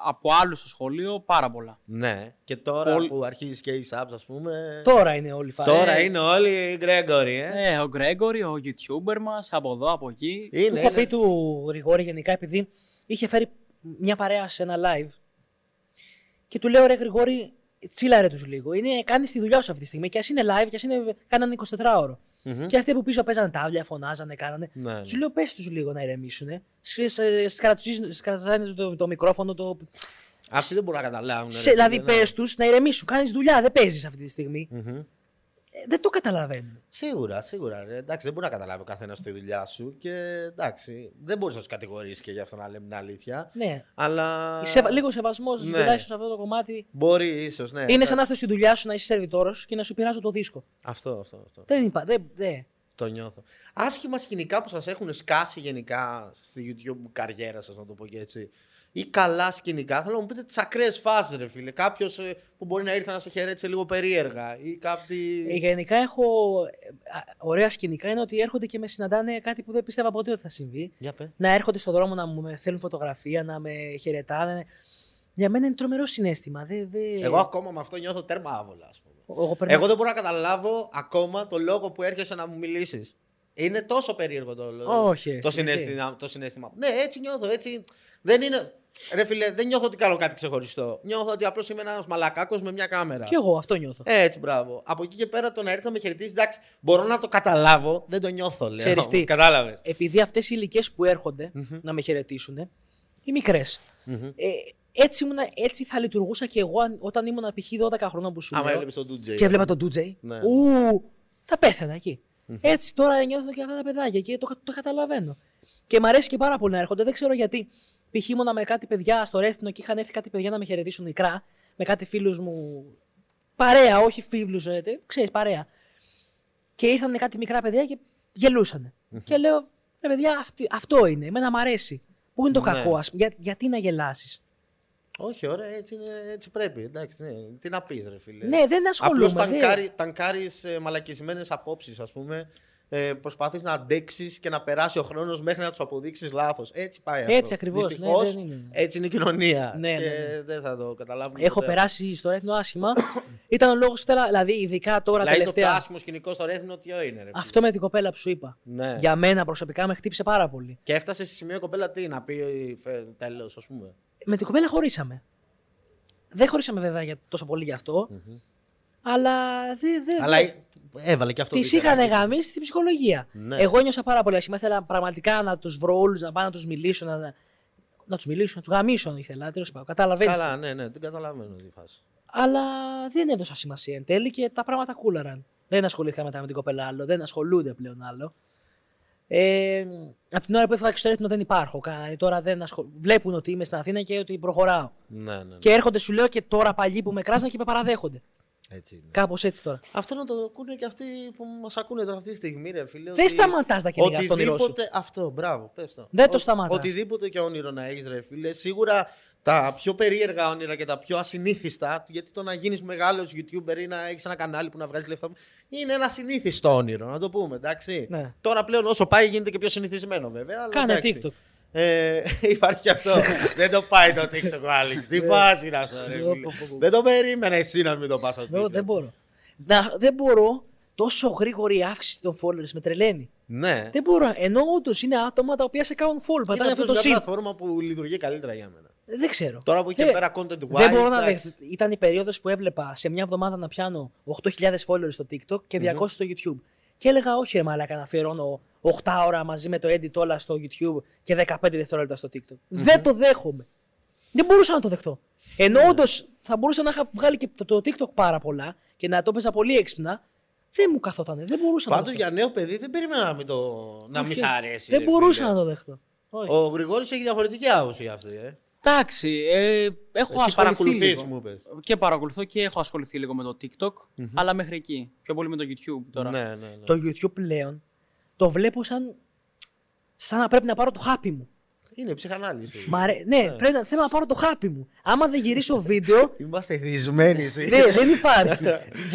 από άλλους στο σχολείο πάρα πολλά. Ναι. Και τώρα Πολύ- που αρχίζεις και η subs, ας πούμε. Τώρα είναι όλη η φάση. Τώρα είναι όλοι Γκρέγκορη, ε. Ε, ο Γκρέγκορη, ο YouTuber μας, από εδώ, από εκεί. Είναι, Του είχα είναι. πει του Γρηγόρη γενικά επειδή είχε φέρει μια παρέα σε ένα live και του λέω ρε Γρηγόρη, τσίλαρε τους λίγο. Είναι, κάνεις τη δουλειά σου αυτή τη στιγμή και ας είναι live και ας είναι κάνανε 24ωρο. Μμμ. Και αυτοί που πίσω παίζανε τάβλια, φωνάζανε, κάνανε. Ναι, ναι. Του λέω πες τους λίγο να ηρεμήσουν. Σκρατσάνε το, το μικρόφωνο. Το... Αυτοί δεν μπορούν να καταλάβουν. Σε, δηλαδή πες τους να ηρεμήσουν. Κάνεις δουλειά, δεν παίζεις αυτή τη στιγμή. Μμμ. Ε, δεν το καταλαβαίνουν. Σίγουρα, σίγουρα. Ρε. Εντάξει, δεν μπορεί να καταλάβει ο καθένας τη δουλειά σου και εντάξει, δεν μπορείς να τους κατηγορήσει και γι' αυτό να λέμε την αλήθεια. Ναι. Αλλά. Η Σεβα... Λίγο σεβασμός Ναι. τουλάχιστον σε αυτό το κομμάτι. Μπορεί, ίσως, ναι. είναι σαν να έρθει στη δουλειά σου να είσαι σερβιτόρος και να σου πειράζω το δίσκο. Αυτό, αυτό. αυτό. Δεν είπα. Δεν, δεν. Το νιώθω. Άσχημα σκηνικά που σας έχουν σκάσει γενικά στη YouTube καριέρα σας, να το πω και έτσι. Ή καλά σκηνικά. Θέλω να μου πείτε τις ακραίες φάσεις, ρε φίλε. Κάποιος που μπορεί να ήρθε να σε χαιρέτησε λίγο περίεργα. Ή κάποιοι. Ε, Γενικά έχω. ε, α, Ωραία σκηνικά είναι ότι έρχονται και με συναντάνε κάτι που δεν πίστευα ποτέ ότι θα συμβεί. Για πέ. Να έρχονται στον δρόμο να μου με θέλουν φωτογραφία, να με χαιρετάνε. Για μένα είναι τρομερό συνέστημα. Δεν, δεν... Εγώ ακόμα με αυτό νιώθω τέρμα άβολα, ας πούμε. Εγώ, περνάω- Εγώ δεν μπορώ να καταλάβω ακόμα το λόγο που έρχεσαι να μου μιλήσεις. Είναι τόσο περίεργο το, Όχι, το, εσύ, συναίσθημα, το συναίσθημα. Ναι, έτσι νιώθω. Έτσι. Δεν είναι. Ρε φίλε, δεν νιώθω ότι κάνω κάτι ξεχωριστό. Νιώθω ότι απλώς είμαι ένας μαλακάκος με μια κάμερα. Κι εγώ αυτό νιώθω. Έτσι, μπράβο. Από εκεί και πέρα το να έρθει να με χαιρετήσεις, εντάξει, μπορώ να το καταλάβω, δεν το νιώθω. Λέω. Ξέρεις τι. Κατάλαβες. Επειδή αυτές οι ηλικίες που ερχονται να με χαιρετήσουν, οι μικρές. Ε, έτσι, ήμουνα, έτσι θα λειτουργούσα και εγώ αν- όταν ήμουν π.χ. 12 χρονών που σου Άμα λέω, έβλεπες τον DJ. και έβλεπα τον DJ. Ναι. Ου, θα πέθαινα εκεί. Έτσι τώρα νιώθω και αυτά τα παιδάκια και το, το καταλαβαίνω. Και μ' αρέσει και πάρα πολύ να έρχονται. Δεν ξέρω γιατί. Π.χ. ήμουνα με κάτι παιδιά στο Ρέθινο και είχαν έρθει κάτι παιδιά να με χαιρετήσουν μικρά. Με κάτι φίλους μου. Παρέα, όχι φίλους, ξέρεις, παρέα. Και ήρθαν κάτι μικρά παιδιά και γελουσαν Και λέω, ρε παιδιά, αυτή- αυτό είναι. Εμένα μ' αρέσει. Πού είναι το Ναι. κακό, ας πούμε; Για, γιατί να γελάσεις; Όχι, ωραία, έτσι, είναι, έτσι πρέπει. Εντάξει, ναι. Τι να πεις, ρε φίλε. Ναι, δεν ασχολούμαι. Απλώ δεν- τανκάρει, τανκάρεις ε, μαλακισμένες απόψεις, ας πούμε. Ε, Προσπαθεί να αντέξεις και να περάσει ο χρόνος μέχρι να τους αποδείξεις λάθος. Έτσι πάει αυτό. Έτσι ακριβώς, ναι, Δυστυχώς, δεν είναι. Έτσι είναι η κοινωνία. Ναι, και ναι, ναι. δεν θα το καταλάβουμε. Έχω ποτέ. περάσει στο Ρέθινο άσχημα. *coughs* Ήταν ο λόγος που ήθελα, δηλαδή ειδικά τώρα Δηλαδή το τελευταία. κάσιμο σκηνικό στο Ρέθινο τι είναι, ρε. φίλε; Αυτό με την κοπέλα που σου είπα. Ναι. Για μένα προσωπικά με χτύπησε πάρα πολύ. Και έφτασε σε σημείο η κοπέλα τι να πει τέλος, ας πούμε. Με την κοπέλα χωρίσαμε. Δεν χωρίσαμε βέβαια για, τόσο πολύ γι' αυτο Αλλά δεν. Δε, Αλλά έβαλε και αυτό. Τη δίκαια. είχαν γαμίσει στην ψυχολογία. Ναι. Εγώ νιώσα πάρα πολύ άσχημα. Ήθελα πραγματικά να τους βρω όλους, να πάω να τους μιλήσω, να, να τους μιλήσω, να τους γαμίσω αν ήθελα. Τέλος πάντων. Καταλαβαίνεις. Καλά, ναι, ναι, την καταλαβαίνω τη φάση. Αλλά δεν έδωσα σημασία εν τέλει και τα πράγματα κούλαραν. Δεν ασχολήθηκα μετά με την κοπέλα άλλο, δεν ασχολούνται πλέον άλλο. Ε, από την ώρα που έφυγα και στο Ρέθινο δεν υπάρχω. Κα- Τώρα δεν ασχολ... Βλέπουν ότι είμαι στην Αθήνα και ότι προχωράω. Ναι, ναι, ναι. Και έρχονται, σου λέω και τώρα παλιοί που με κράζαν και με παραδέχονται. Έτσι είναι. Κάπως έτσι τώρα. Αυτό να το ακούνε και αυτοί που μας ακούνε τώρα αυτή τη στιγμή, ρε φίλε. Δεν σταματάς να κυνηγάς το όνειρό σου. Οτιδήποτε. Αυτό, μπράβο, πες το. Δεν το Ο- σταματάς. Οτιδήποτε και όνειρο να έχεις, ρε φίλε. Σίγουρα τα πιο περίεργα όνειρα και τα πιο ασυνήθιστα, γιατί το να γίνεις μεγάλος YouTuber ή να έχεις ένα κανάλι που να βγάζει λεφτά, είναι ένα συνήθιστο όνειρο, να το πούμε, εντάξει. Ναι. Τώρα πλέον όσο πάει γίνεται και πιο συνηθισμένο βέβαια. Αλλά Κάνε εντάξει. TikTok. Ε, *laughs* υπάρχει και αυτό. Δεν το πάει το TikTok ο Άλεξ. Τι φάση είναι αυτό, ρε Πω, φίλε. πω, πω, πω. Δεν το περίμενα εσύ να μην το πας στο Δεν, TikTok. δεν μπορώ. Να, δεν μπορώ τόσο γρήγορη αύξηση των followers με τρελαίνει. Ναι. Δεν μπορώ. Ενώ όντω είναι άτομα τα οποία σε κάνουν follow. Είναι Πατάνε αυτό απλώς το μια shit. πλατφόρμα που λειτουργεί καλύτερα για μένα. Δεν ξέρω. Τώρα που είχε Δεν- πέρα content wise. Δεν μπορώ να εντάξει. δεχτώ. Ήταν η περίοδος που έβλεπα σε μια εβδομάδα να πιάνω 8.000 followers στο TikTok και 200 στο YouTube. Και έλεγα, Όχι, ρε Μαλάκα, να αφιερώνω 8 ώρα μαζί με το edit όλα στο YouTube και 15 δευτερόλεπτα στο TikTok. Δεν το δέχομαι. Δεν μπορούσα να το δεχτώ. Ενώ όντως θα μπορούσα να είχα βγάλει και το, το TikTok πάρα πολλά και να το έπαιζα πολύ έξυπνα. Δεν μου καθότανε. Δεν μπορούσα να Πάντως το δεχτώ. για νέο παιδί δεν περίμενα να μην, το... να μην Όχι. σ' αρέσει. Δεν ρε μπορούσα φίλε. να το δεχτώ. Όχι. Ο Γρηγόρης έχει διαφορετική άποψη για αυτή. Ε. Εντάξει, ε, έχω Εσύ ασχοληθεί παρακολουθείς, λίγο. μου είπες. Και παρακολουθώ και έχω ασχοληθεί λίγο με το TikTok, αλλά μέχρι εκεί. Πιο πολύ με το YouTube τώρα. Ναι, ναι, ναι. Το YouTube πλέον το βλέπω σαν, σαν να πρέπει να πάρω το χάπι μου. Είναι ψυχανάλυση. Μ' αρέ- ναι, πρέπει να, θέλω να πάρω το χάπι μου. Άμα δεν γυρίσω βίντεο, *laughs* Είμαστε εθισμένοι. στη- ναι, δεν υπάρχει.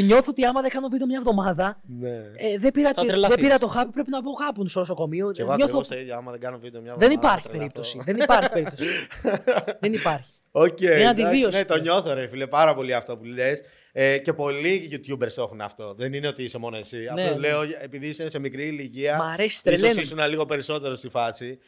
Νιώθω ότι άμα δεν κάνω βίντεο μια εβδομάδα, ναι. ε, δεν, πήρα, Θα τη- τρελαθείς. δεν πήρα το χάπι, πρέπει να πω κάπου στο νοσοκομείο. Και εγώ Νιώθω- ακριβώς το ίδιο. Άμα δεν κάνω βίντεο μια Δεν εβδομάδα, υπάρχει θα τρελαθώ. περίπτωση. δεν υπάρχει περίπτωση. *laughs* δεν υπάρχει. Οκ, Είναι εντάξει, αντιβίωση. Ναι, το νιώθω, ρε φίλε, πάρα πολύ αυτό που λες. Ε, και πολλοί YouTubers το έχουν αυτό. Δεν είναι ότι είσαι μόνο εσύ. Ναι, Απλώς ναι. λέω, επειδή είσαι σε μικρή ηλικία. Μ' αρέσει, ίσως τρελαίνομαι. ήσουν λίγο περισσότερο στη φάση.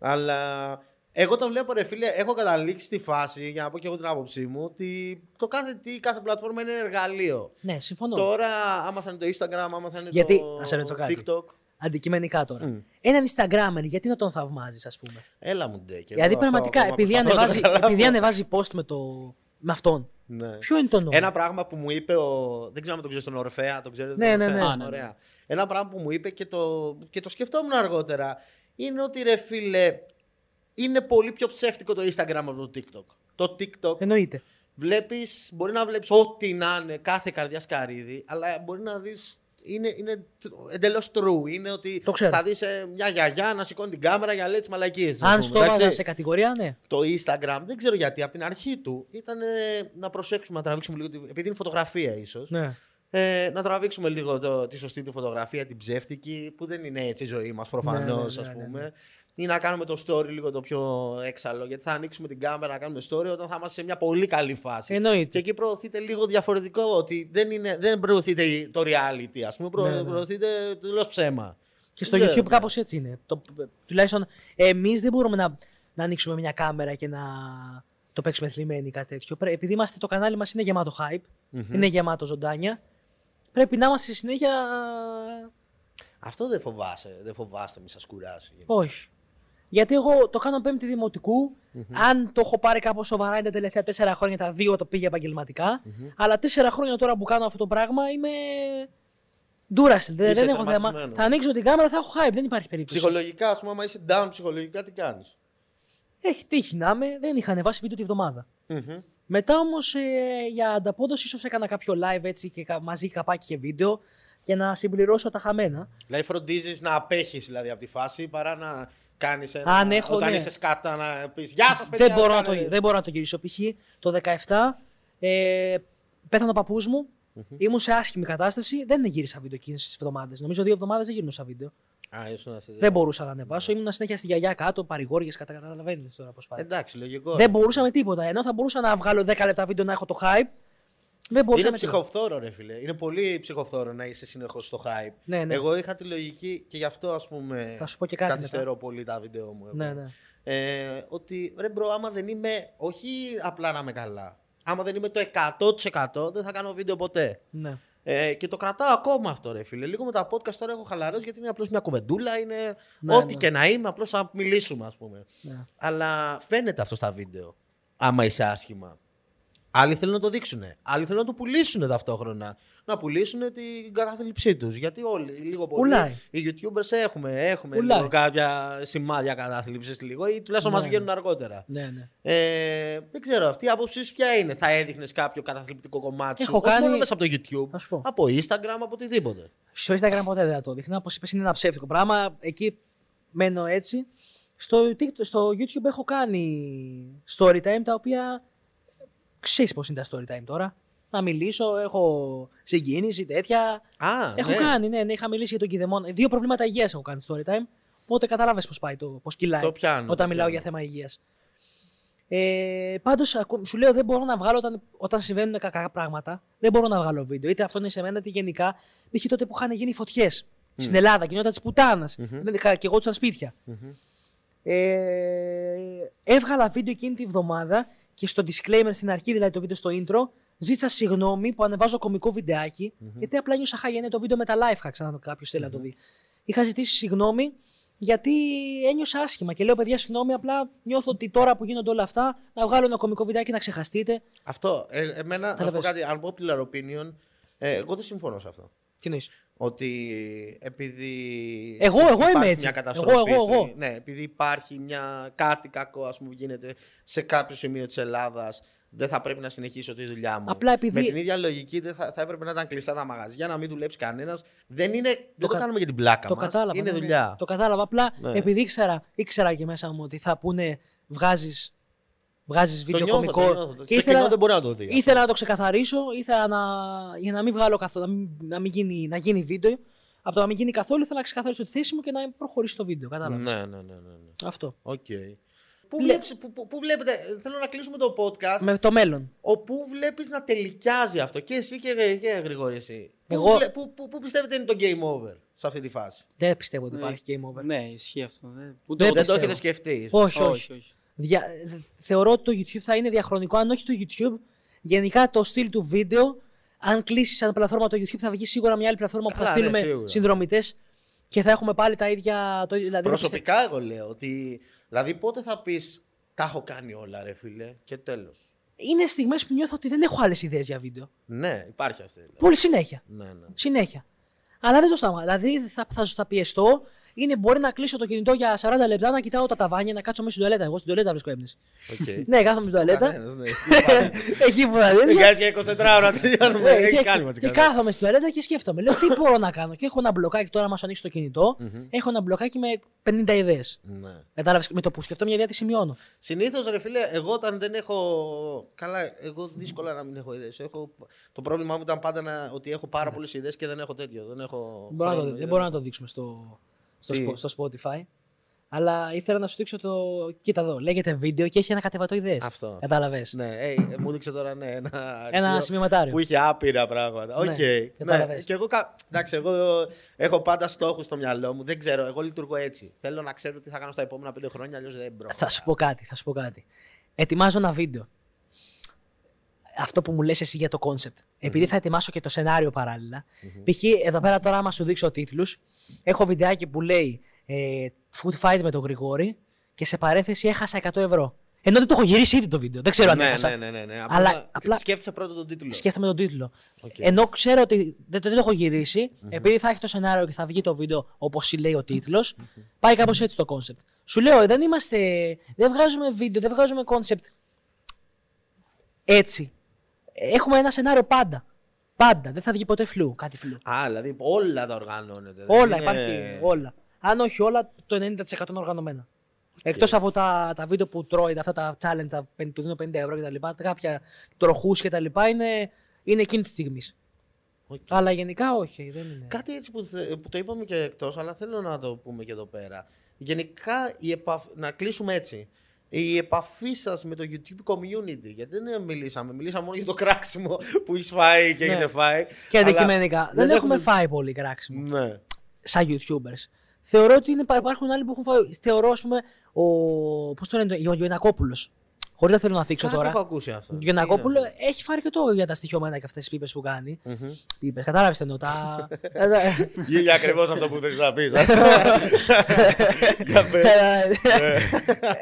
Αλλά Εγώ το βλέπω, ρε φίλε, έχω καταλήξει στη φάση, για να πω και εγώ την άποψή μου, ότι το κάθε, τι, κάθε πλατφόρμα είναι ένα εργαλείο. Ναι, συμφωνώ. Τώρα, άμα θα είναι το Instagram, άμα θα είναι Γιατί, το να σε ρωτήσω κάτι. TikTok. Αντικειμενικά τώρα. Μμ. Έναν Instagrammer, γιατί να τον θαυμάζεις, ας πούμε; Έλα μου ντε. και Γιατί εγώ αυτό πραγματικά, ακόμα επειδή προσπαθώ να το ανεβάζει, καταλάβω. επειδή ανεβάζει post με, το, με αυτόν. Ναι. Ποιο είναι το νόημα; Ένα πράγμα που μου είπε ο. Δεν ξέρω αν τον ξέρεις τον Ορφέα. Τον ξέρετε Ναι, τον ναι, Ορφέα; ναι. Α, ναι, ναι. Ωραία. Ένα πράγμα που μου είπε και το, και το σκεφτόμουν αργότερα είναι ότι ρε φίλε, είναι πολύ πιο ψεύτικο το Instagram από το TikTok. Το TikTok Εννοείται. βλέπεις, μπορεί να βλέπεις ό,τι να είναι, κάθε καρδιά σκαρίδι, αλλά μπορεί να δεις είναι, είναι εντελώς true. Είναι ότι Το ξέρω. θα δεις μια γιαγιά να σηκώνει την κάμερα για να λέει τις μαλακίες. Αν στο βάζα σε κατηγορία, ναι. Το Instagram δεν ξέρω γιατί από την αρχή του ήταν ε, να προσέξουμε να τραβήξουμε λίγο. τη- Επειδή είναι φωτογραφία ίσως. ναι. Ε, να τραβήξουμε λίγο το, τη σωστή του φωτογραφία, την ψεύτικη, που δεν είναι έτσι η ζωή μας προφανώς, Ναι, ναι, ας ναι, ναι, πούμε. ναι. Ή να κάνουμε το story λίγο το πιο έξαλλο. Γιατί θα ανοίξουμε την κάμερα να κάνουμε story όταν θα είμαστε σε μια πολύ καλή φάση. Εννοείται. Και εκεί προωθείται λίγο διαφορετικό, ότι δεν, είναι, δεν προωθείται το reality, ας πούμε. Προ, Ναι, ναι. Προωθείται τελείως ψέμα. Και στο Δεν YouTube ξέρω. κάπως έτσι είναι. Το, τουλάχιστον εμείς δεν μπορούμε να, να ανοίξουμε μια κάμερα και να το παίξουμε θλιμμένοι ή κάτι τέτοιο. Πρέ- Επειδή είμαστε, το κανάλι μας είναι γεμάτο hype, Μμμ. είναι γεμάτο ζωντάνια, πρέπει να είμαστε συνέχεια. Αυτό δεν φοβάσαι, δεν φοβάστε, μη σας κουράσει. Όχι. Γιατί εγώ το κάνω πέμπτη δημοτικού. Αν το έχω πάρει κάπως σοβαρά είναι τα τελευταία τέσσερα χρόνια, τα δύο το πήγα επαγγελματικά. Αλλά τέσσερα χρόνια τώρα που κάνω αυτό το πράγμα είμαι. Duracell. Δεν, Είσαι δεν έχω θέμα. τερματισμένος. Θα ανοίξω την κάμερα, θα έχω hype. Δεν υπάρχει περίπτωση. Ψυχολογικά, ας πούμε, άμα είσαι down ψυχολογικά, τι κάνεις; Έχει τύχει να είμαι. Δεν είχα ανεβάσει βίντεο τη βδομάδα. Μετά όμως ε, για ανταπόδοση, ίσως έκανα κάποιο live έτσι και κα- μαζί καπάκι και βίντεο για να συμπληρώσω τα χαμένα. Δηλαδή φροντίζεις να απέχεις δηλαδή, από τη φάση παρά να κάνεις ένα. Αν έχω, όταν ναι. είσαι σκάτα να πεις Γεια σας, παιδιά. δεν, μπορώ να το, κάνετε». δεν μπορώ να το γυρίσω. Π.χ. το 17 ε, πέθανε ο παππούς μου. Ήμουν σε άσχημη κατάσταση. Δεν γύρισα βίντεο εκείνες τις εβδομάδες. Νομίζω δύο εβδομάδες δεν γύρισα βίντεο. Α, ήσουν αυτή. Δεν μπορούσα να ανεβάσω. Ήμουν συνέχεια στη γιαγιά κάτω, παρηγόριες κατά καταλαβαίνετε τώρα πώς πάει. Εντάξει, λογικό. δεν μπορούσα με τίποτα. Ενώ θα μπορούσα να βγάλω 10 λεπτά βίντεο να έχω το hype. Δεν μπορούσα Είναι με τίποτα. ψυχοφθόρο, ρε φίλε. Είναι πολύ ψυχοφθόρο να είσαι συνεχώς στο hype. Ναι, ναι. Εγώ είχα τη λογική και γι' αυτό ας πούμε. Θα σου πω και κάτι Καθυστερώ πολύ τα βίντεο μου. εγώ. Ναι, ναι. Ε, ότι ρε bro, άμα δεν είμαι. Όχι απλά να είμαι καλά. Άμα δεν είμαι το 100% δεν θα κάνω βίντεο ποτέ. ναι. Ε, και το κρατάω ακόμα αυτό, ρε φίλε. Λίγο με τα podcast τώρα έχω χαλαρώσει γιατί είναι απλώς μια κουβεντούλα. Είναι Ναι, ό,τι ναι. και να είμαι, απλώς να μιλήσουμε, ας πούμε. ναι. Αλλά φαίνεται αυτό στα βίντεο. Άμα είσαι άσχημα. Άλλοι θέλουν να το δείξουν. Άλλοι θέλουν να το πουλήσουν ταυτόχρονα. Να πουλήσουν την κατάθλιψή τους. Γιατί όλοι, λίγο πολύ. Πουλάει. Οι YouTubers έχουμε, έχουμε Πουλάει. λίγο κάποια σημάδια κατάθλιψης λίγο ή τουλάχιστον Ναι, μας ναι. βγαίνουν αργότερα. ναι, ναι. Ε, δεν ξέρω, αυτή η άποψή σου ποια είναι. Θα έδειχνες κάποιο καταθλιπτικό κομμάτι Έχω σου. Όχι κάνει- μόνο μέσα από το YouTube. Θα σου πω. Από Instagram, από οτιδήποτε. Στο Instagram ποτέ δεν θα το δείχνα. Όπως είπες, είναι ένα ψεύτικο πράγμα. Εκεί μένω έτσι. Στο, TikTok- στο YouTube έχω κάνει story time τα οποία. Ξέρεις πώς είναι τα story time τώρα. Να μιλήσω, έχω συγκίνηση, τέτοια. Α, έχω ναι. κάνει, ναι, ναι, είχα μιλήσει για τον κηδεμόνα. Δύο προβλήματα υγείας έχω κάνει story time. Οπότε κατάλαβε πώς πάει το, πώς κυλάει. Το πιάνω, όταν το μιλάω πιάνω. για θέμα υγείας. Ε, Πάντως, σου λέω, δεν μπορώ να βγάλω όταν, όταν συμβαίνουν κακά πράγματα. Δεν μπορώ να βγάλω βίντεο. Είτε αυτό είναι σε μένα, είτε γενικά. Π.χ. τότε που είχαν γίνει φωτιές στην Ελλάδα, γινόταν της πουτάνας. Δεν είχα και εγώ τους σπίτια. Ε, έβγαλα βίντεο εκείνη τη βδομάδα και στο disclaimer στην αρχή, δηλαδή το βίντεο στο intro, ζήτησα συγγνώμη που ανεβάζω κωμικό βιντεάκι, γιατί απλά νιώσα χάγια. Είναι το βίντεο με τα live hacks, αν κάποιος θέλει να το δει. Είχα ζητήσει συγγνώμη γιατί ένιωσα άσχημα και λέω: Παιδιά, συγγνώμη, απλά νιώθω ότι τώρα που γίνονται όλα αυτά, να βγάλω ένα κωμικό βιντεάκι να ξεχαστείτε. Αυτό. Ε, εμένα, να σου πω Καταλαβες. κάτι, αν πω popular opinion, ε, εγώ δεν συμφωνώ σε αυτό. Τι νοείς. Ότι επειδή. Εγώ- εγώ υπάρχει είμαι έτσι. Μια καταστροφή Εγώ- εγώ- στη- εγώ. Ναι, επειδή υπάρχει μια, κάτι κακό ας πούμε, που γίνεται σε κάποιο σημείο της Ελλάδας, δεν θα πρέπει να συνεχίσω τη δουλειά μου. Απλά επειδή- Με την ίδια λογική δεν θα, θα έπρεπε να ήταν κλειστά τα μαγαζιά, να μην δουλέψει κανένας. Δεν, είναι, δεν το κα- κάνουμε για την πλάκα Το μας. κατάλαβα. Είναι ναι, ναι. δουλειά. Το κατάλαβα. Απλά Ναι. επειδή ήξερα, ήξερα και μέσα μου ότι θα πούνε βγάζεις, βγάζεις Το βίντεο νιώθω, κωμικό. το νιώθω. Και Το ήθελα, κοινό δεν μπορεί να το δει. αυτό. ήθελα να το ξεκαθαρίσω, ήθελα να, για να μην βγάλω καθόλου, να μην, να μην γίνει, να γίνει βίντεο. Από το να μην γίνει καθόλου, ήθελα να ξεκαθαρίσω τη θέση μου και να προχωρήσει το βίντεο. Κατάλαβα. Ναι, ναι, ναι. ναι, ναι. Αυτό. Οκ. Πού, βλέπεις, πού, πού, πού βλέπετε, θέλω να κλείσουμε το podcast, Με το μέλλον. όπου βλέπεις να τελικιάζει αυτό και εσύ και, και Γρηγόρη εσύ. Εγώ- Πού, βλέ- πού, πού, πού πιστεύετε είναι το game over σε αυτή τη φάση; Δεν πιστεύω ότι Ναι. υπάρχει game over. Ναι, ισχύει αυτό. Δεν, ούτε Δεν εγώ Δεν το πιστεύω. έχετε σκεφτεί. Όχι, όχι. όχι, όχι. Δια... Θεωρώ ότι το YouTube θα είναι διαχρονικό, αν όχι το YouTube, γενικά το στυλ του βίντεο. Αν κλείσεις σαν πλατφόρμα το YouTube, θα βγει σίγουρα μια άλλη πλατφόρμα που θα Καλά, ναι, στείλουμε σίγουρα. συνδρομητές και θα έχουμε πάλι τα ίδια. Το... Δηλαδή, θα πιστε- Προσωπικά εγώ λέω ότι. Δηλαδή πότε θα πεις Τα έχω κάνει όλα, ρε φίλε, και τέλος. Είναι στιγμές που νιώθω ότι δεν έχω άλλες ιδέες για βίντεο. Ναι, υπάρχει αυτή. δηλαδή. Πολύ συνέχεια. Ναι, ναι. Συνέχεια. Αλλά δεν το σταματάω. Δηλαδή θα, θα, θα πιεστώ. Είναι, μπορεί να κλείσω το κινητό για 40 λεπτά, να κοιτάω τα ταβάνια, να κάτσω μέσα στην τουαλέτα. Εγώ στην τουαλέτα βρίσκω έμπνευση. Okay. ναι, κάθομαι στην τουαλέτα. Κανένας, ναι. *laughs* εκεί που θα Δεν δίνει. κάνεις για 24 ώρα να τελειώνουμε. Ναι, Έχει και, κάνει μαζί και κάθομαι στην τουαλέτα και σκέφτομαι. Λέω τι μπορώ να κάνω; Και έχω ένα μπλοκάκι τώρα, μας ανοίξει το κινητο Έχω ένα μπλοκάκι με 50 ιδέες. Ναι. Κατάλαβες με το που σκεφτώ μια ιδέα τη σημειώνω. Συνήθως, ρε φίλε, εγώ όταν δεν έχω. Καλά, εγώ δύσκολα να μην έχω ιδέες. Έχω... Το πρόβλημά μου ήταν πάντα να... ότι έχω πάρα πολλές ιδέες και δεν έχω τέτοιο. Δεν έχω. Μπορώ να το- χρόνο, δεν μπορούμε να το δείξουμε στο, στο, Τι; Spo- στο Spotify. Αλλά ήθελα να σου δείξω το. Κοίτα εδώ, λέγεται βίντεο και έχει ένα κατεβατό ιδέες. Αυτό. Κατάλαβες; Ναι, ε, μου δείξε τώρα ναι, ένα, Ένα αρχείο σημειωματάριο. που είχε άπειρα πράγματα. Οκ. Ναι, Ναι, κατάλαβες. Και εγώ, κα- εντάξει, εγώ έχω πάντα στόχους στο μυαλό μου. Δεν ξέρω, εγώ λειτουργώ έτσι. Θέλω να ξέρω τι θα κάνω στα επόμενα πέντε χρόνια, αλλιώς δεν μπορώ. Θα σου πω κάτι, θα σου πω κάτι. Ετοιμάζω ένα βίντεο. Αυτό που μου λες εσύ για το κόνσεπτ. Επειδή θα ετοιμάσω και το σενάριο παράλληλα. Π.χ. εδώ πέρα τώρα, άμα σου δείξω τίτλους, έχω βιντεάκι που λέει ε, Food Fight με τον Γρηγόρη και σε παρένθεση έχασα 100 ευρώ. Ενώ δεν το έχω γυρίσει ήδη το βίντεο. Δεν ξέρω αν ναι, έχασα. ναι, ναι, ναι, ναι. Αλλά Απλά, απλά- σκέφτεσαι πρώτα τον τίτλο. Σκέφτομαι τον τίτλο. Οκ. Ενώ ξέρω ότι δεν, δεν το έχω γυρίσει, επειδή θα έχει το σενάριο και θα βγει το βίντεο όπως λέει ο τίτλος, πάει κάπως έτσι το κόνσεπτ. Σου λέω, δεν είμαστε. Δεν βγάζουμε βίντεο, δεν βγάζουμε κόνσεπτ έτσι. Έχουμε ένα σενάριο πάντα. Πάντα. Δεν θα βγει ποτέ φλου. Κάτι φλου. Α, δηλαδή όλα τα οργανώνετε. δεν Όλα είναι- υπάρχει. Όλα. Αν όχι όλα, το 90% είναι οργανωμένα. Εκτός από τα, τα βίντεο που τρώει, αυτά τα challenge, τα, πεν- του δίνω 50 ευρώ κτλ. Κάποια τροχούς κτλ. Είναι, είναι εκείνης της στιγμής. Οκ. Αλλά γενικά όχι. Δεν είναι. Κάτι έτσι που, θε- που το είπαμε και εκτός, αλλά θέλω να το πούμε και εδώ πέρα. Γενικά, η επαφ... να κλείσουμε έτσι. Η επαφή σας με το YouTube community. Γιατί δεν μιλήσαμε. Μιλήσαμε μόνο για το κράξιμο που έχεις φάει και Ναι. έχετε φάει. Και αλλά αντικειμενικά. Δεν, έχουμε φάει πολύ κράξιμο. Ναι. σαν YouTubers. Θεωρώ ότι είναι, υπάρχουν άλλοι που έχουν φάει. Θεωρώ, ας πούμε, ο. Πώς το λένε, ο Γιονακόπουλο. Χωρίς να θέλω να θίξω Κάτι τώρα. έχω ακούσει αυτό. Ο Γιονακόπουλο Τι είναι έχει φάρει και το για τα στοιχειωμένα και αυτές τις πίπες που κάνει. αυτό; Μμμ. Πίπες, κατάλαβες τι εννοώ. Τα... *laughs* Για ακριβώς αυτό που θέλει να πεις. *laughs* Για πες.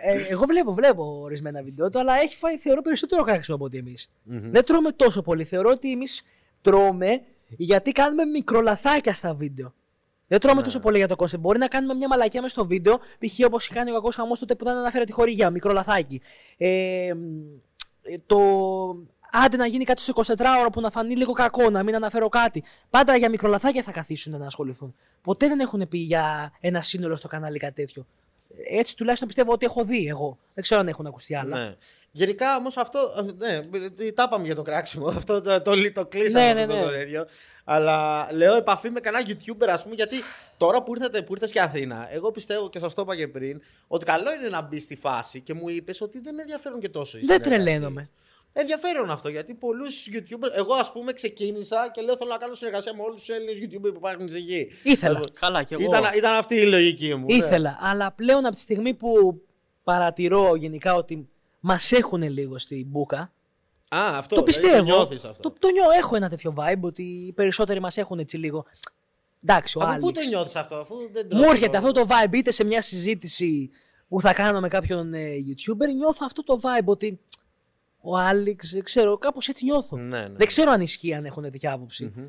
Ε, Εγώ βλέπω, βλέπω ορισμένα βίντεο του, αλλά έχει φάει θεωρώ περισσότερο κράξιμο από ότι εμείς. Μμμ. Δεν τρώμε τόσο πολύ. Θεωρώ ότι εμείς τρώμε γιατί κάνουμε μικρολαθάκια στα βίντεο. Δεν τρώμε τόσο πολύ για το κόνσεπτ. Μπορεί να κάνουμε μια μαλακία μέσα στο βίντεο, π.χ. όπως είχε κάνει ο κακός χαμός τότε που δεν αναφέρε τη χορηγία, μικρολαθάκι. Ε, μ, ε, το. Άντε να γίνει κάτι στο 24ωρο που να φανεί λίγο κακό, να μην αναφέρω κάτι. Πάντα για μικρολαθάκια θα καθίσουν να ασχοληθούν. Ποτέ δεν έχουν πει για ένα σύνολο στο κανάλι κάτι τέτοιο. Έτσι τουλάχιστον πιστεύω ότι έχω δει εγώ. Δεν ξέρω αν έχουν ακουστεί άλλα. Ναι. Γενικά όμως αυτό. Ναι, τα είπαμε για το κράξιμο. *laughs* Αυτό το, το, το κλείσαμε Ναι, ναι, αυτό ναι. το τέτοιο. Αλλά λέω επαφή με κανένα YouTuber, ας πούμε, γιατί τώρα που ήρθατε, που ήρθες και Αθήνα, εγώ πιστεύω και σας το είπα και πριν, ότι καλό είναι να μπει στη φάση και μου είπες ότι δεν με ενδιαφέρουν και τόσο οι Δεν συνεργασίες. τρελαίνομαι. Ενδιαφέρον αυτό γιατί πολλούς YouTubers. Εγώ, ας πούμε, ξεκίνησα και λέω θέλω να κάνω συνεργασία με όλους τους Έλληνες YouTubers που υπάρχουν στη γη. Ήθελα. Καλά, κι εγώ. Ήταν, ήταν αυτή η λογική μου. ναι. Ήθελα, αλλά πλέον από τη στιγμή που παρατηρώ γενικά ότι μας έχουν λίγο στην μπουκα, Α, αυτό. το δηλαδή πιστεύω. νιώθεις αυτό. Το, το νιώ, έχω ένα τέτοιο vibe ότι οι περισσότεροι μας έχουν έτσι λίγο. Εντάξει, ο Από πού Άλεξ. το νιώθεις αυτό, αφού δεν Μου τρώω έρχεται αυτό το vibe είτε σε μια συζήτηση που θα κάνω με κάποιον ε, YouTuber, νιώθω αυτό το vibe ότι ο Άλεξ, δεν ξέρω, κάπως έτσι νιώθω. Ναι, ναι. Δεν ξέρω αν ισχύει αν έχουν τέτοια άποψη. Μμμ.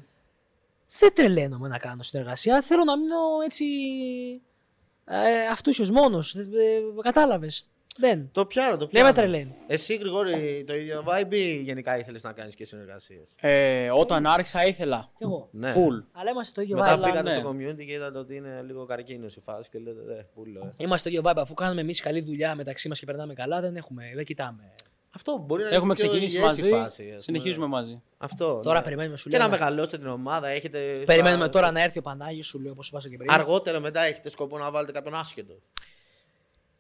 Δεν τρελαίνομαι να κάνω συνεργασία. Θέλω να μείνω έτσι. Ε, αυτούσιος μόνος. Ε, Κατάλαβες. Δεν. Το πιάνω, το Δεν πιάνω. με τρελαίνει. Εσύ, Γρηγόρη, το ίδιο vibe ή γενικά ήθελες να κάνεις και συνεργασίες; Ε, όταν άρχισα ήθελα. Κι εγώ. Ναι. Full. Αλλά είμαστε το ίδιο Μετά vibe. πήγατε ναι. στο community και είδατε ότι είναι λίγο καρκίνος η φάση και λέτε, δε, πούλο. Ε. Είμαστε το ίδιο vibe. Αφού κάνουμε εμείς καλή δουλειά μεταξύ μας και περνάμε καλά, δεν έχουμε. Δεν κοιτάμε. Αυτό μπορεί να είναι Έχουμε πιο ξεκινήσει υγιές η μαζί. φάση, ας πούμε. συνεχίζουμε μαζί. Αυτό. Τώρα ναι. περιμένουμε, σου Και λέω, να να- μεγαλώσετε την ομάδα, έχετε. Περιμένουμε στα- τώρα να έρθει ο Πανάγιος, σου λέω όπως είπα και πριν. Αργότερα μετά έχετε σκοπό να βάλετε κάποιον άσχετο.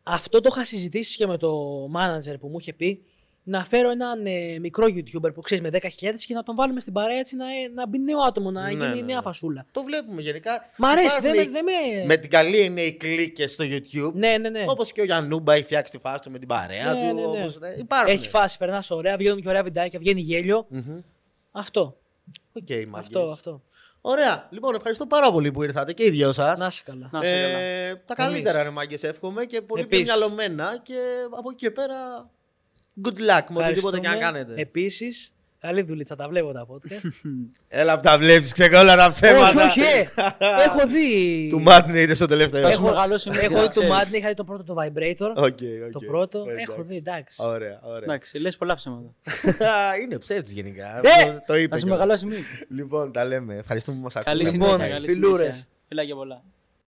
Αυτό το είχα συζητήσει και με το manager που μου είχε πει να φέρω έναν ε, μικρό YouTuber που ξέρεις με 10.000 και να τον βάλουμε στην παρέα έτσι να, ε, να μπει νέο άτομο, να Ναι, γίνει ναι, νέα ναι. φασούλα. Το βλέπουμε γενικά. Μ' αρέσει, δεν με. Υπάρχουν Δεν με... Με την καλή είναι οι κλίκες στο YouTube. Ναι, ναι, ναι. Όπως και ο Γιαννούμπα έχει φτιάξει τη φάση του με την παρέα Ναι, του. ναι, ναι. όπως, ναι, υπάρχουν. Έχει φάση, περνάς ωραία, βγαίνουν και ωραία βιντεάκια, βγαίνει γέλιο. Μμμ. Αυτό. Οκ, μάγκες. Αυτό, αυτό. Ωραία. Λοιπόν, ευχαριστώ πάρα πολύ που ήρθατε και οι δυο σας. Να είσαι καλά. Να είσαι καλά. Ε, τα καλύτερα, ρε μάγκες, εύχομαι και πολύ πιο Επίσης. μυαλωμένα και από εκεί και πέρα good luck με οτιδήποτε και αν κάνετε. Επίσης, καλή δουλίτσα, τα βλέπω τα podcast. *laughs* Έλα που τα βλέπεις, ξεκόλα τα όχι, ψέματα. όχι, ε. έχω δει. Του Μάτνε είδε στο τελευταίο. Θα σου Έχω, μεγαλώσει μύτη, έχω να δει το ξέρεις. Madden, είχα δει το πρώτο το Vibrator. OK, OK. Το πρώτο, Εντάξει. έχω δει, εντάξει. Ωραία, ωραία. Εντάξει, λες πολλά ψέματα. *laughs* Είναι ψεύτης γενικά. Ε! Το- Το είπε. Θα σου κιόλας. μεγαλώσει μύτη. Λοιπόν, τα λέμε. Ευχαριστούμε που μας Καλή ακούσατε. Λοιπόν, συνέχεια. καλή φιλούρες. συνέχεια. Φιλάκια πολλά.